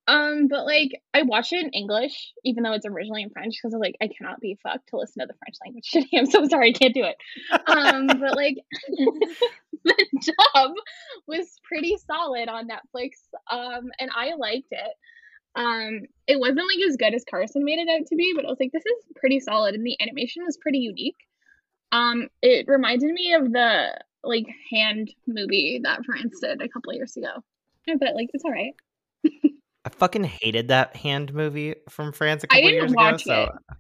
um but like i watched it in english even though it's originally in french because like i cannot be fucked to listen to the french language <laughs> today i'm so sorry i can't do it um but <laughs> like <laughs> the dub was pretty solid on Netflix. Um, and I liked it. Um, it wasn't like as good as Carson made it out to be, but I was like, this is pretty solid, and the animation was pretty unique. Um, it reminded me of the like hand movie that France did a couple years ago. Yeah, but like it's all right. I fucking hated that hand movie from France a couple didn't years watch ago. So it,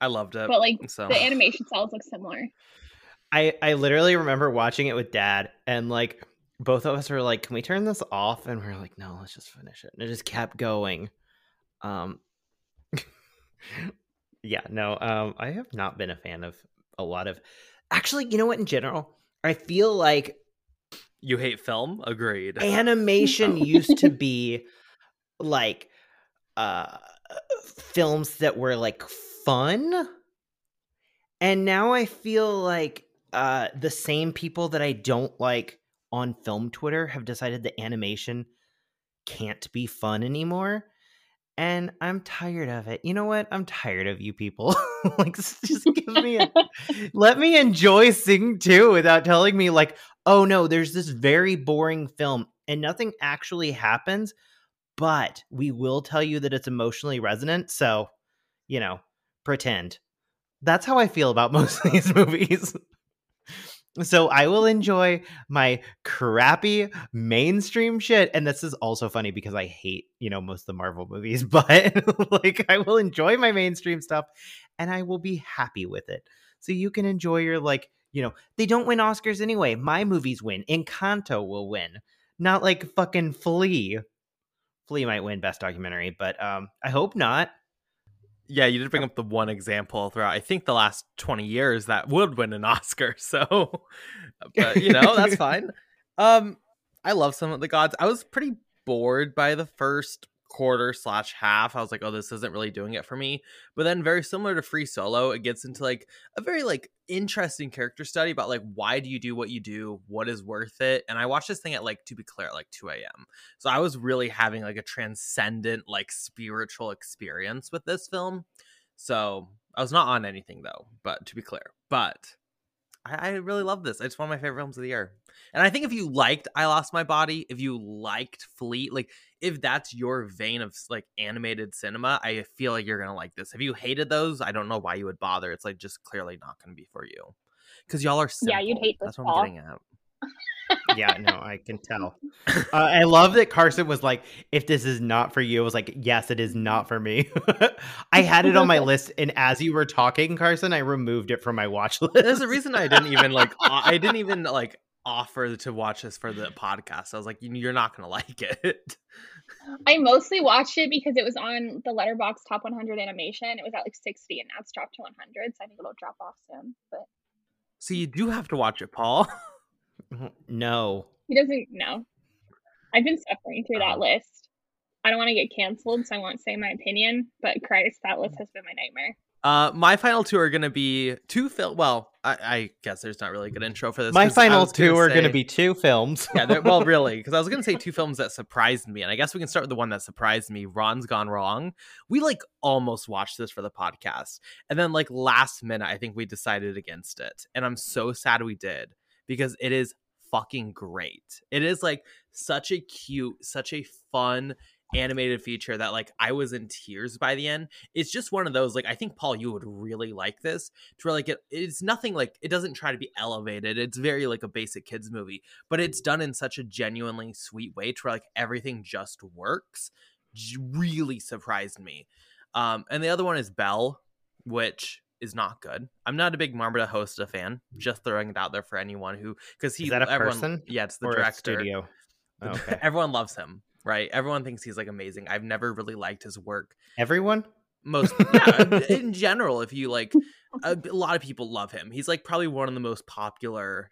I loved it. but like so the animation styles look similar. I I literally remember watching it with dad and like both of us were like, "Can we turn this off?" And we are like, "No, let's just finish it." And it just kept going. Um <laughs> Yeah, no. Um I have not been a fan of a lot of Actually, you know what in general? I feel like you hate film? Agreed. animation <laughs> used to be like uh films that were like fun and now i feel like uh the same people that i don't like on film twitter have decided that animation can't be fun anymore and i'm tired of it. You know what? I'm tired of you people. <laughs> Like just give me a <laughs> let me enjoy Sing 2 without telling me like oh no there's this very boring film and nothing actually happens but we will tell you that it's emotionally resonant so you know pretend. That's how i feel about <laughs> most of these movies so i will enjoy my crappy mainstream shit and this is also funny because i hate you know most of the marvel movies <laughs> but like i will enjoy my mainstream stuff and i will be happy with it. So you can enjoy your like you know they don't win oscars anyway. My movies win. Encanto will win. Not like fucking Flee. Flee might win best documentary but um i hope not yeah, you did bring up the one example throughout I think the last 20 years that would win an <laughs> Oscar. So but you know, that's <laughs> fine. Um I love Summit of the Gods. I was pretty bored by the first quarter slash half, I was like, oh, this isn't really doing it for me. But then, very similar to Free Solo, it gets into like a very like interesting character study about like why do you do what you do, what is worth it. And I watched this thing at like to be clear, at like two a.m. So I was really having like a transcendent, like spiritual experience with this film. So I was not on anything though, but to be clear, but I really love this. It's one of my favorite films of the year. And I think if you liked I Lost My Body, if you liked Fleet, like if that's your vein of like animated cinema, I feel like you're gonna like this. If you hated those, I don't know why you would bother. It's like just clearly not gonna be for you. Because y'all are simple. Yeah, you'd hate this. That's what Paul. I'm getting at. <laughs> yeah, no, I can tell. Uh, I love that Carson was like, "If this is not for you," I was like, "Yes, it is not for me." <laughs> I had it on my list, and as you were talking, Carson, I removed it from my watch list. <laughs> There's a reason I didn't even like. I didn't even like offer to watch this for the podcast. I was like, "You- you're not gonna <laughs> like it. I mostly watched it because it was on the Letterboxd Top 100 animation. It was at like 60, and now it's dropped to 100. So I think it'll drop off soon. But So you do have to watch it, Paul. <laughs> no, he doesn't know. I've been suffering through that Oh. list. I don't want to get canceled, so I won't say my opinion. But Christ, that list mm. has been my nightmare. Uh, my final two are gonna be two film. Well, I, I guess there's not really a good intro for this. My final two are going to be two films. yeah, well, <laughs> really, because I was gonna say two films that surprised me, and I guess we can start with the one that surprised me. Ron's Gone Wrong. We like almost watched this for the podcast, and then like last minute, I think we decided against it, and I'm so sad we did because it is fucking great. It is like such a cute, such a fun animated feature that like I was in tears by the end. It's just one of those like I think Paul you would really like this to where like it it's nothing like it doesn't try to be elevated. It's very like a basic kids movie, but it's done in such a genuinely sweet way to where like everything just works. Really surprised me. Um and the other one is Belle, which is not good. I'm not a big Mamoru Hosoda fan. Just throwing it out there for anyone who because he Is that a everyone, person Yeah, it's the or director. studio. The- Okay. <laughs> Everyone loves him, right? Everyone thinks he's like amazing. I've never really liked his work. Everyone. Most <laughs> yeah, in general, if you like, a, <laughs> a lot of people love him. He's like probably one of the most popular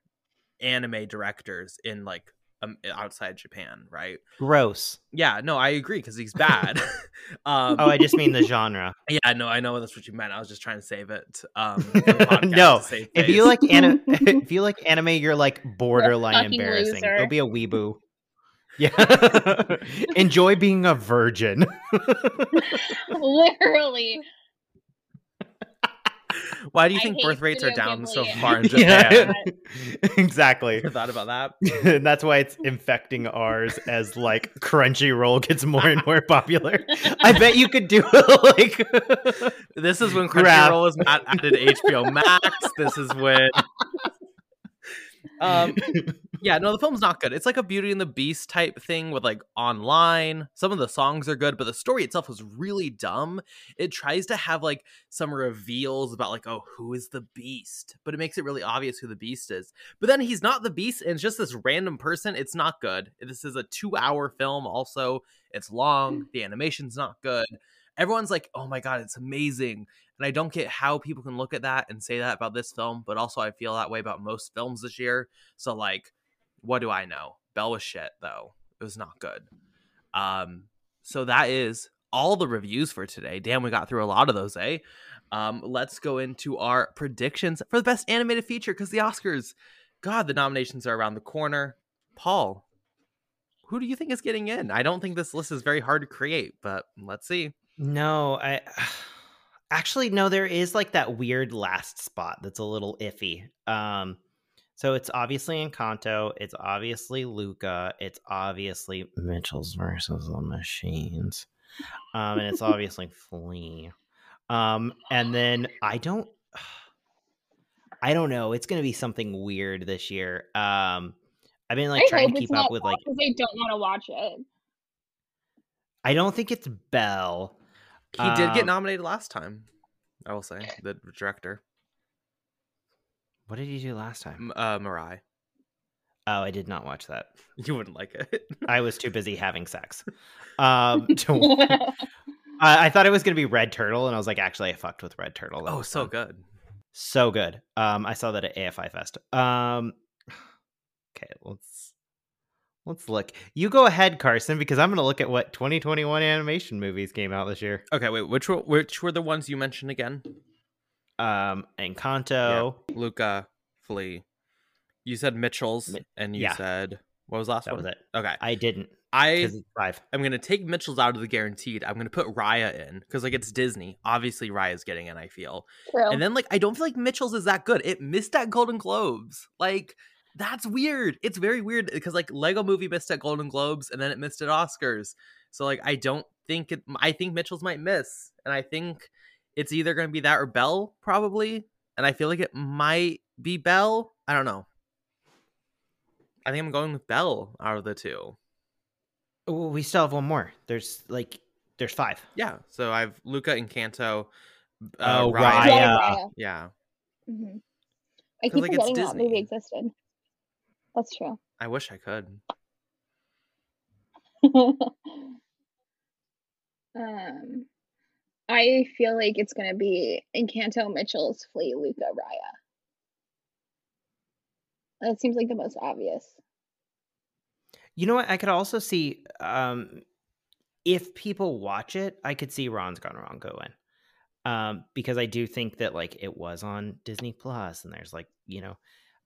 anime directors in like um, outside Japan, right? Gross. Yeah, no, I agree because he's bad. <laughs> um, Oh, I just mean the genre. yeah, no, I know that's what you meant. I was just trying to save it. Um, for the podcast No, save If you like anime, if you like anime, you're like borderline fucking embarrassing. loser. Go be a weeboo. Yeah. <laughs> Enjoy being a virgin. <laughs> Literally. why do you I think birth rates are down so Ghibli. far in <laughs> Yeah. Japan? exactly. Ever thought about that? And that's why it's infecting ours as like Crunchyroll gets more and more popular. I bet you could do like This is when Grab. Crunchyroll was at- added HBO Max. This is when. Um, <laughs> yeah, no, the film's not good. It's like a Beauty and the Beast type thing with like online. Some of the songs are good, but the story itself was really dumb. It tries to have like some reveals about like, oh, who is the Beast? But it makes it really obvious who the Beast is. But then he's not the Beast, and it's just this random person. It's not good. This is a two-hour film. Also, it's long. The animation's not good. Everyone's like, oh my god, it's amazing. And I don't get how people can look at that and say that about this film, but also I feel that way about most films this year. So like, what do I know? Belle was shit though. It was not good. Um, so that is all the reviews for today. Damn, we got through a lot of those, eh? Um, let's go into our predictions for the best animated feature because the Oscars, God, the nominations are around the corner. Paul, who do you think is getting in? I don't think this list is very hard to create, but let's see. No, I <sighs> actually no. There is like that weird last spot that's a little iffy. Um, so it's obviously Encanto. It's obviously Luca. It's obviously Mitchell's versus the Machines. Um, and it's <laughs> obviously Flee. Um, and then I don't, <sighs> I don't know. It's gonna be something weird this year. Um, I've been like I trying to keep up with like. I don't want to watch it. I don't think it's Belle. He did get Um, nominated last time. I will say the director, What did he do last time? M- uh, Mirai. Oh, I did not watch that. <laughs> You wouldn't like it. I was too busy having sex. <laughs> Um, <laughs> to- I, I thought it was going to be Red Turtle, and I was like, actually, I fucked with Red Turtle. That oh, so fun. good. so good. Um, I saw that at AFI Fest. Um, <sighs> okay, let's Let's look. You go ahead, Carson, because I'm going to look at what 2021 animation movies came out this year. Okay, wait. Which were which were the ones you mentioned again? Um, Encanto. Luca, Flee. You said Mitchell's, Mi- and you yeah. said what was the last That one? was it. Okay, I didn't I five. I'm gonna take Mitchell's out of the guaranteed. I'm gonna put Raya in because like it's Disney. Obviously, Raya's getting in. I feel, True. and then like I don't feel like Mitchell's is that good. It missed at Golden Globes. Like that's weird. It's very weird because like Lego Movie missed at Golden Globes and then it missed at Oscars. So like I don't think it. I think Mitchell's might miss, and I think it's either gonna be that or Belle probably. And I feel like it might be Belle. I don't know. I think I'm going with Belle out of the two. Oh, we still have one more. There's like there's five. Yeah. So I've Luca Encanto. Oh, Raya. Raya. yeah, Raya. Yeah. hmm I 'Cause, keep like, forgetting that movie existed. That's true. <laughs> I wish I could. um, I feel like it's gonna be Encanto, Mitchell's, Flee, Luca, Raya. That seems like the most obvious. You know what? I could also see um if people watch it, I could see Ron's Gone Wrong go in. Um, because I do think that like it was on Disney Plus and there's like, you know,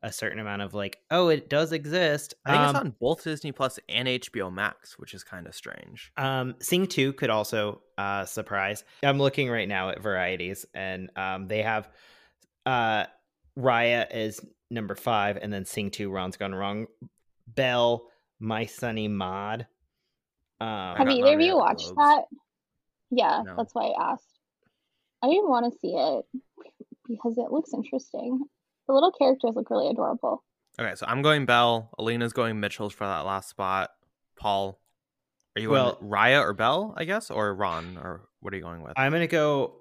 a certain amount of like, oh, it does exist. I think um, it's on both Disney Plus and HBO Max, which is kind of strange. Um, Sing 2 could also uh surprise. I'm looking right now at varieties and um they have uh Raya is number five, and then Sing 2 Ron's Gone Wrong. Belle, My Sunny Maad. Um Have got either of you watched Globes. that? Yeah, No. that's why I asked. I didn't want to see it because it looks interesting. The little characters look really adorable. Okay, so I'm going Belle. Alina's going Mitchell's for that last spot. Paul, are you Well- going Raya or Belle? I guess, or Ron, or what are you going with? I'm gonna go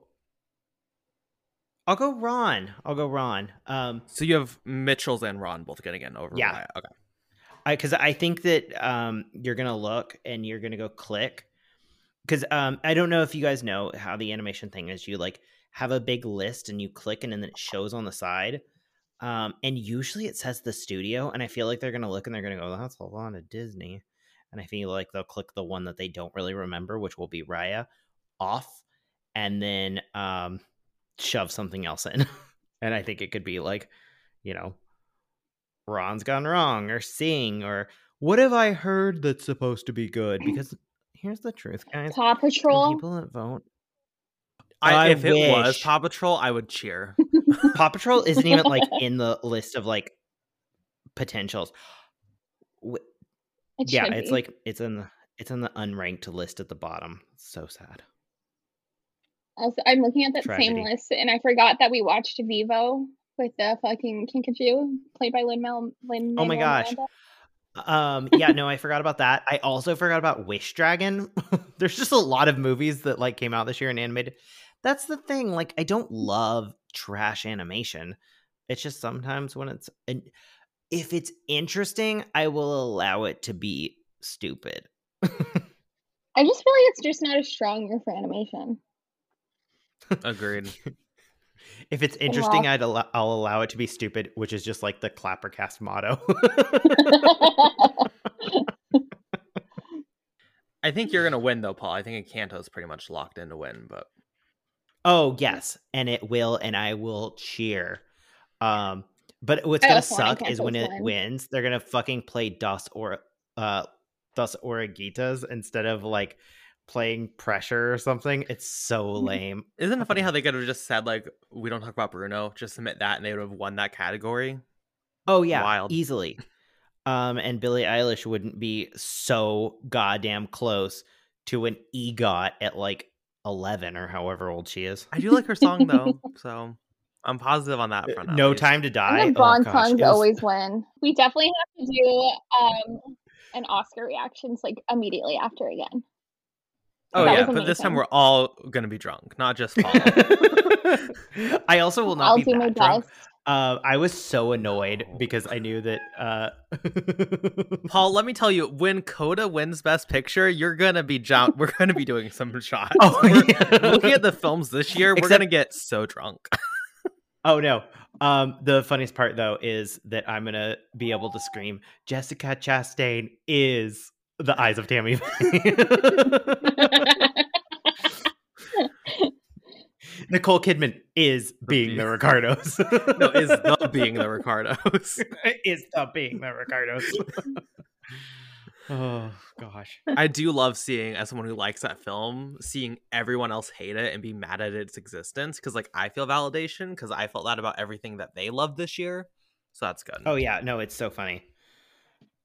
I'll go Ron. I'll go Ron. Um so you have Mitchell's and Ron both getting in over Yeah. Raya. Okay. I because I think that um you're gonna look and you're gonna go click because um I don't know if you guys know how the animation thing is. You like have a big list and you click and then it shows on the side. Um and usually it says the studio and I feel like they're gonna look and they're gonna go that's a lot of Disney and I feel like they'll click the one that they don't really remember, which will be Raya, off, and then um shove something else in. <laughs> and I think it could be like, you know, Ron's gone wrong or Sing or what have I heard that's supposed to be good? Because here's the truth, guys. Paw The Patrol. people that vote. I, I if it was wish. Paw Patrol, I would cheer. <laughs> <laughs> Paw Patrol isn't even like <laughs> in the list of like potentials. It yeah, it's be. like it's in the it's in the unranked list at the bottom. It's so sad. Also, I'm looking at that Tragedy. same list, and I forgot that we watched Vivo with the fucking Kinkajou, played by Lin Mel. Lin Oh my gosh. Um, yeah, no, I forgot about that. I also forgot about Wish Dragon. <laughs> There's just a lot of movies that like came out this year and animated. That's the thing. Like, I don't love trash animation. It's just sometimes when it's and if it's interesting, I will allow it to be stupid. <laughs> I just feel like it's just not a strong year for animation. Agreed. <laughs> if it's oh, interesting, Well- I'd allow, I'll allow it to be stupid, which is just like the Clappercast motto. <laughs> I think you're gonna win though, Paul. I think Encanto's pretty much locked in to win, but Oh yes, and it will, and I will cheer. Um, but what's gonna suck is when it to win. wins, they're gonna fucking play Dust or uh Dos Oruguitas instead of like playing pressure or something. It's so lame. isn't it funny how they could have just said like we don't talk about Bruno, just submit that, and they would have won that category? Oh yeah, Wild. easily. Um, and Billie Eilish wouldn't be so goddamn close to an EGOT at like eleven or however old she is. I do like her song though, <laughs> so I'm positive on that front. no time to die. And the Oh, Bond gosh, songs was- always win. We definitely have to do um an Oscar reactions like immediately after again. Oh That yeah, but this time we're all gonna be drunk, not just Paul. <laughs> I also will not I'll be do that my drunk. best. Uh, I was so annoyed because I knew that. Uh... <laughs> Paul, let me tell you, when Coda wins Best Picture, you're gonna be jump. We're gonna be doing some shots. <laughs> Oh, yeah. looking at the films this year, we're gonna get so drunk. <laughs> Oh no. Um, the funniest part though is that I'm gonna be able to scream, Jessica Chastain is the eyes of Tammy. Nicole Kidman is <laughs> <laughs> being the Ricardos. no, <laughs> is the being the Ricardos. is the being the Ricardos. oh gosh. I do love seeing as someone who likes that film, seeing everyone else hate it and be mad at its existence because like I feel validation because I felt that about everything that they loved this year. So that's good. Oh yeah, no, it's so funny.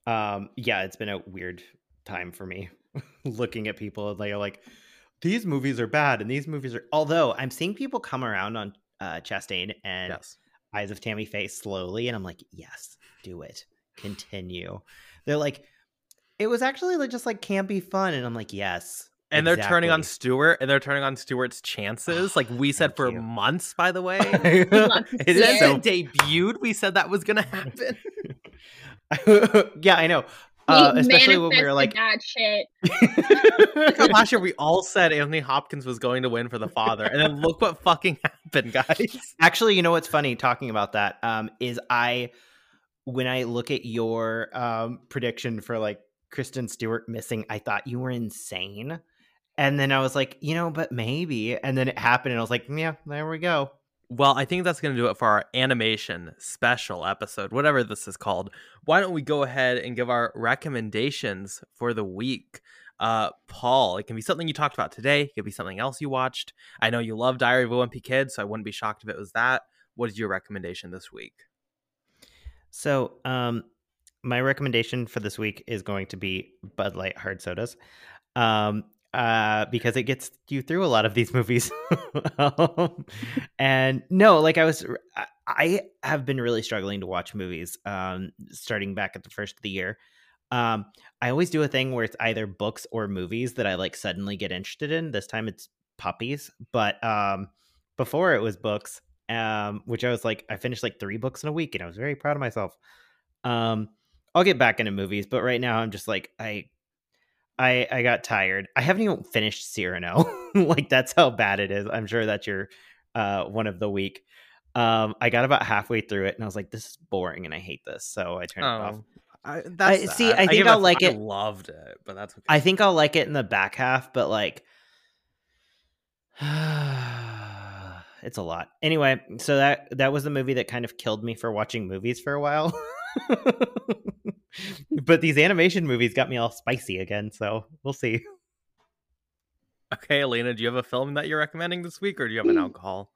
Um yeah, it's been a weird time for me looking at people and they're like these movies are bad and these movies are although i'm seeing people come around on uh chastain and yes. eyes of tammy faye slowly and i'm like yes do it continue they're like it was actually like just like can't be fun and i'm like yes and they're turning on exactly. Stewart, and they're turning on Stewart's chances, like we <sighs> said Thank for you. months. By the way, <laughs> <laughs> love it see is it. since so it debuted, we said that was gonna happen. <laughs> yeah i know uh, especially when we were like that shit. <laughs> <laughs> Like last year we all said Anthony Hopkins was going to win for the father, and then look what fucking <laughs> happened, guys. Actually, you know what's funny talking about that um, is I when I look at your um, prediction for like Kristen Stewart missing, I thought you were insane. And then I was like, you know, but maybe. And then it happened, and I was like, yeah, there we go. Well, I think that's going to do it for our animation special episode, whatever this is called. Why don't we go ahead and give our recommendations for the week? Uh, Paul, it can be something you talked about today. It could be something else you watched. I know you love Diary of a Wimpy Kid, so I wouldn't be shocked if it was that. What is your recommendation this week? So, um, my recommendation for this week is going to be Bud Light hard sodas, um, uh, because it gets you through a lot of these movies. <laughs> um, and no, like I was, I- have been really struggling to watch movies, um, starting back at the first of the year. Um, I always do a thing where it's either books or movies that I like suddenly get interested in. This time it's puppies, but um, before it was books, um, which I was like, I finished like three books in a week, and I was very proud of myself. Um, I'll get back into movies, but right now I'm just like I, I, I got tired. I haven't even finished Cyrano. <laughs> like that's how bad it is. I'm sure that's your uh one of the week. Um, I got about halfway through it, and I was like, this is boring, and I hate this, so I turned it off. I, that's I- see. I think give I'll like it- like I it- Loved it, but that's okay. I think I'll like it in the back half, but like <sighs> it's a lot. Anyway, so that that was the movie that kind of killed me for watching movies for a while. <laughs> <laughs> but these animation movies got me all spicy again, so we'll see. okay, Elena, do you have a film that you're recommending this week, or do you have an Hmm. alcohol?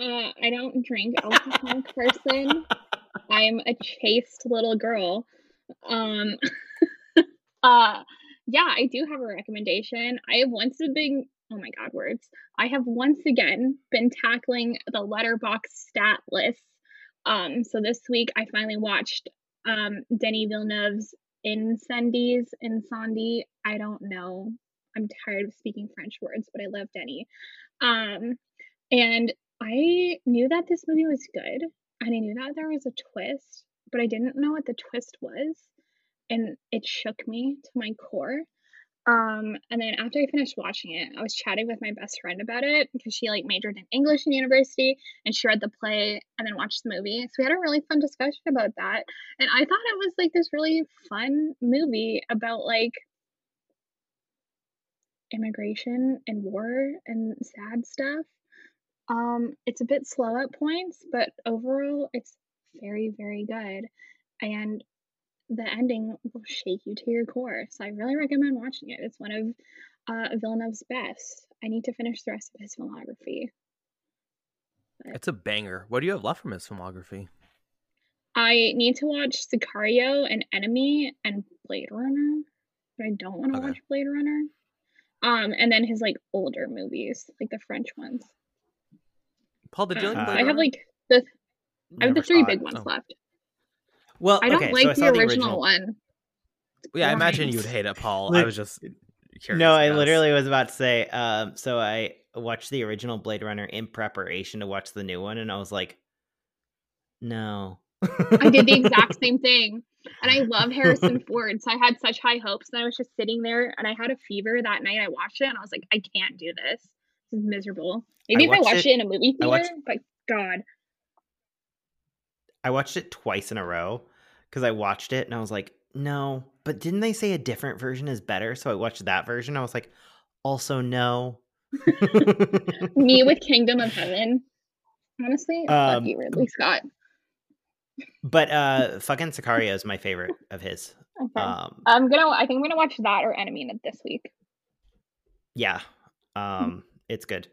Uh, I don't drink alcohol, <laughs> person. I'm a chaste little girl. Um, <laughs> uh, yeah, I do have a recommendation. I have once been, oh my god, words. I have once again been tackling the Letterboxd stat list. Um, so this week I finally watched um Denis Villeneuve's Incendies, Incendi. I don't know. I'm tired of speaking French words, but I love Denny. Um, and I knew that this movie was good, and I knew that there was a twist, but I didn't know what the twist was, and it shook me to my core. Um, and then after I finished watching it, I was chatting with my best friend about it because she like majored in English in university and she read the play and then watched the movie. So we had a really fun discussion about that. And I thought it was like this really fun movie about like immigration and war and sad stuff. Um, it's a bit slow at points, but overall, it's very, very good. And the ending will shake you to your core. So I really recommend watching it. It's one of uh, Villeneuve's best. I need to finish the rest of his filmography. It's a banger. What do you have left from his filmography? I need to watch Sicario and Enemy and Blade Runner, but I don't want to Okay. watch Blade Runner. Um, and then his like older movies, like the French ones. Paul, did you like Blade I have like the I have the three big it. ones Oh. left. Well, I don't okay, like so I the, saw original the original one. Yeah, I imagine you would hate it, Paul. I was just curious. No, I yes. literally was about to say. Um, so I watched the original Blade Runner in preparation to watch the new one, and I was like, no. I did the exact <laughs> same thing. And I love Harrison Ford. So I had such high hopes. And I was just sitting there and I had a fever that night. I watched it and I was like, I can't do this. This is miserable. Maybe if I watched watched it- it in a movie theater, watched- but God. I watched it twice in a row because I watched it and I was like, no, but didn't they say a different version is better? So I watched that version. I was like, also no. <laughs> Me with Kingdom of Heaven. Honestly, fuck Um, you, Ridley Scott. but uh <laughs> fucking Sicario is my favorite of his. Okay. Um I'm gonna. I think I'm gonna watch that or Enemy in this week. yeah. Um it's good.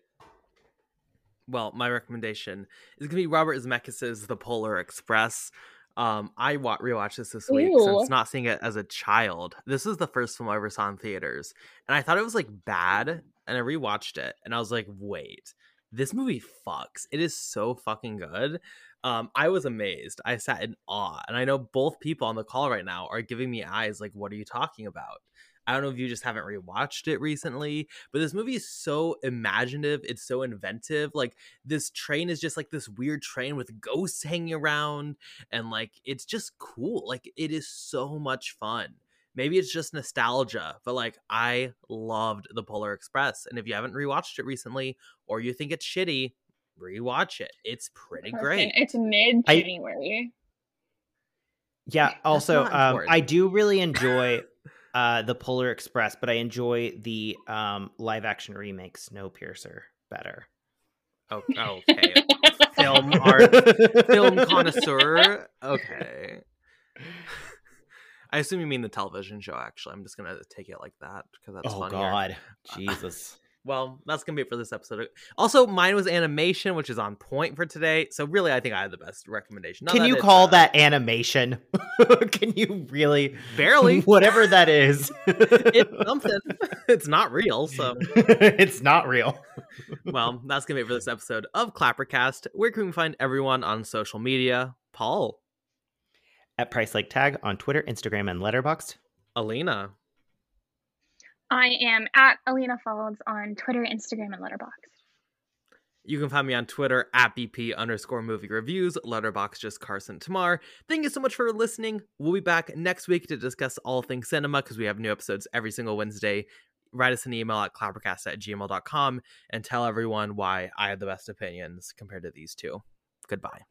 Well, my recommendation is gonna be Robert Zemeckis' The Polar Express. Um, I wa- rewatched this this week Ooh. since not seeing it as a child. This is the first film I ever saw in theaters, and I thought it was like bad, and I rewatched it, and I was like, wait, this movie fucks. It is so fucking good. Um, I was amazed. I sat in awe, and I know both people on the call right now are giving me eyes like, "What are you talking about?" I don't know if you just haven't rewatched it recently, but this movie is so imaginative. It's so inventive. Like this train is just like this weird train with ghosts hanging around, and like it's just cool. Like it is so much fun. Maybe it's just nostalgia, but like I loved the Polar Express, and if you haven't rewatched it recently or you think it's shitty, rewatch it. It's pretty great. It's mid January. Yeah, also not um important. I do really enjoy <laughs> uh the Polar Express, but I enjoy the um live action remake Snowpiercer better. Oh, <laughs> okay. Film <laughs> art, film <laughs> connoisseur. Okay. I assume you mean the television show. Actually, I'm just gonna take it like that because that's oh funnier. god. Jesus. Well, that's gonna be it for this episode. Also, mine was animation, which is on point for today. So really, I think I had the best recommendation. Not Can that you call uh, that animation? <laughs> Can you really barely? <laughs> whatever that is? <laughs> it's something. it's not real. So, it's not real. well, that's gonna be it for this episode of Clappercast. Where can we find everyone on social media? Paul, At Price Like Tag on Twitter, Instagram, and Letterboxd. Alina, I am at Alina Folds on Twitter, Instagram, and Letterboxd. You can find me on Twitter at BP underscore movie reviews, Letterboxd just Carson Tamar. Thank you so much for listening. We'll be back next week to discuss all things cinema because we have new episodes every single Wednesday. Write us an email at clappercast at gmail.com and tell everyone why I have the best opinions compared to these two. Goodbye.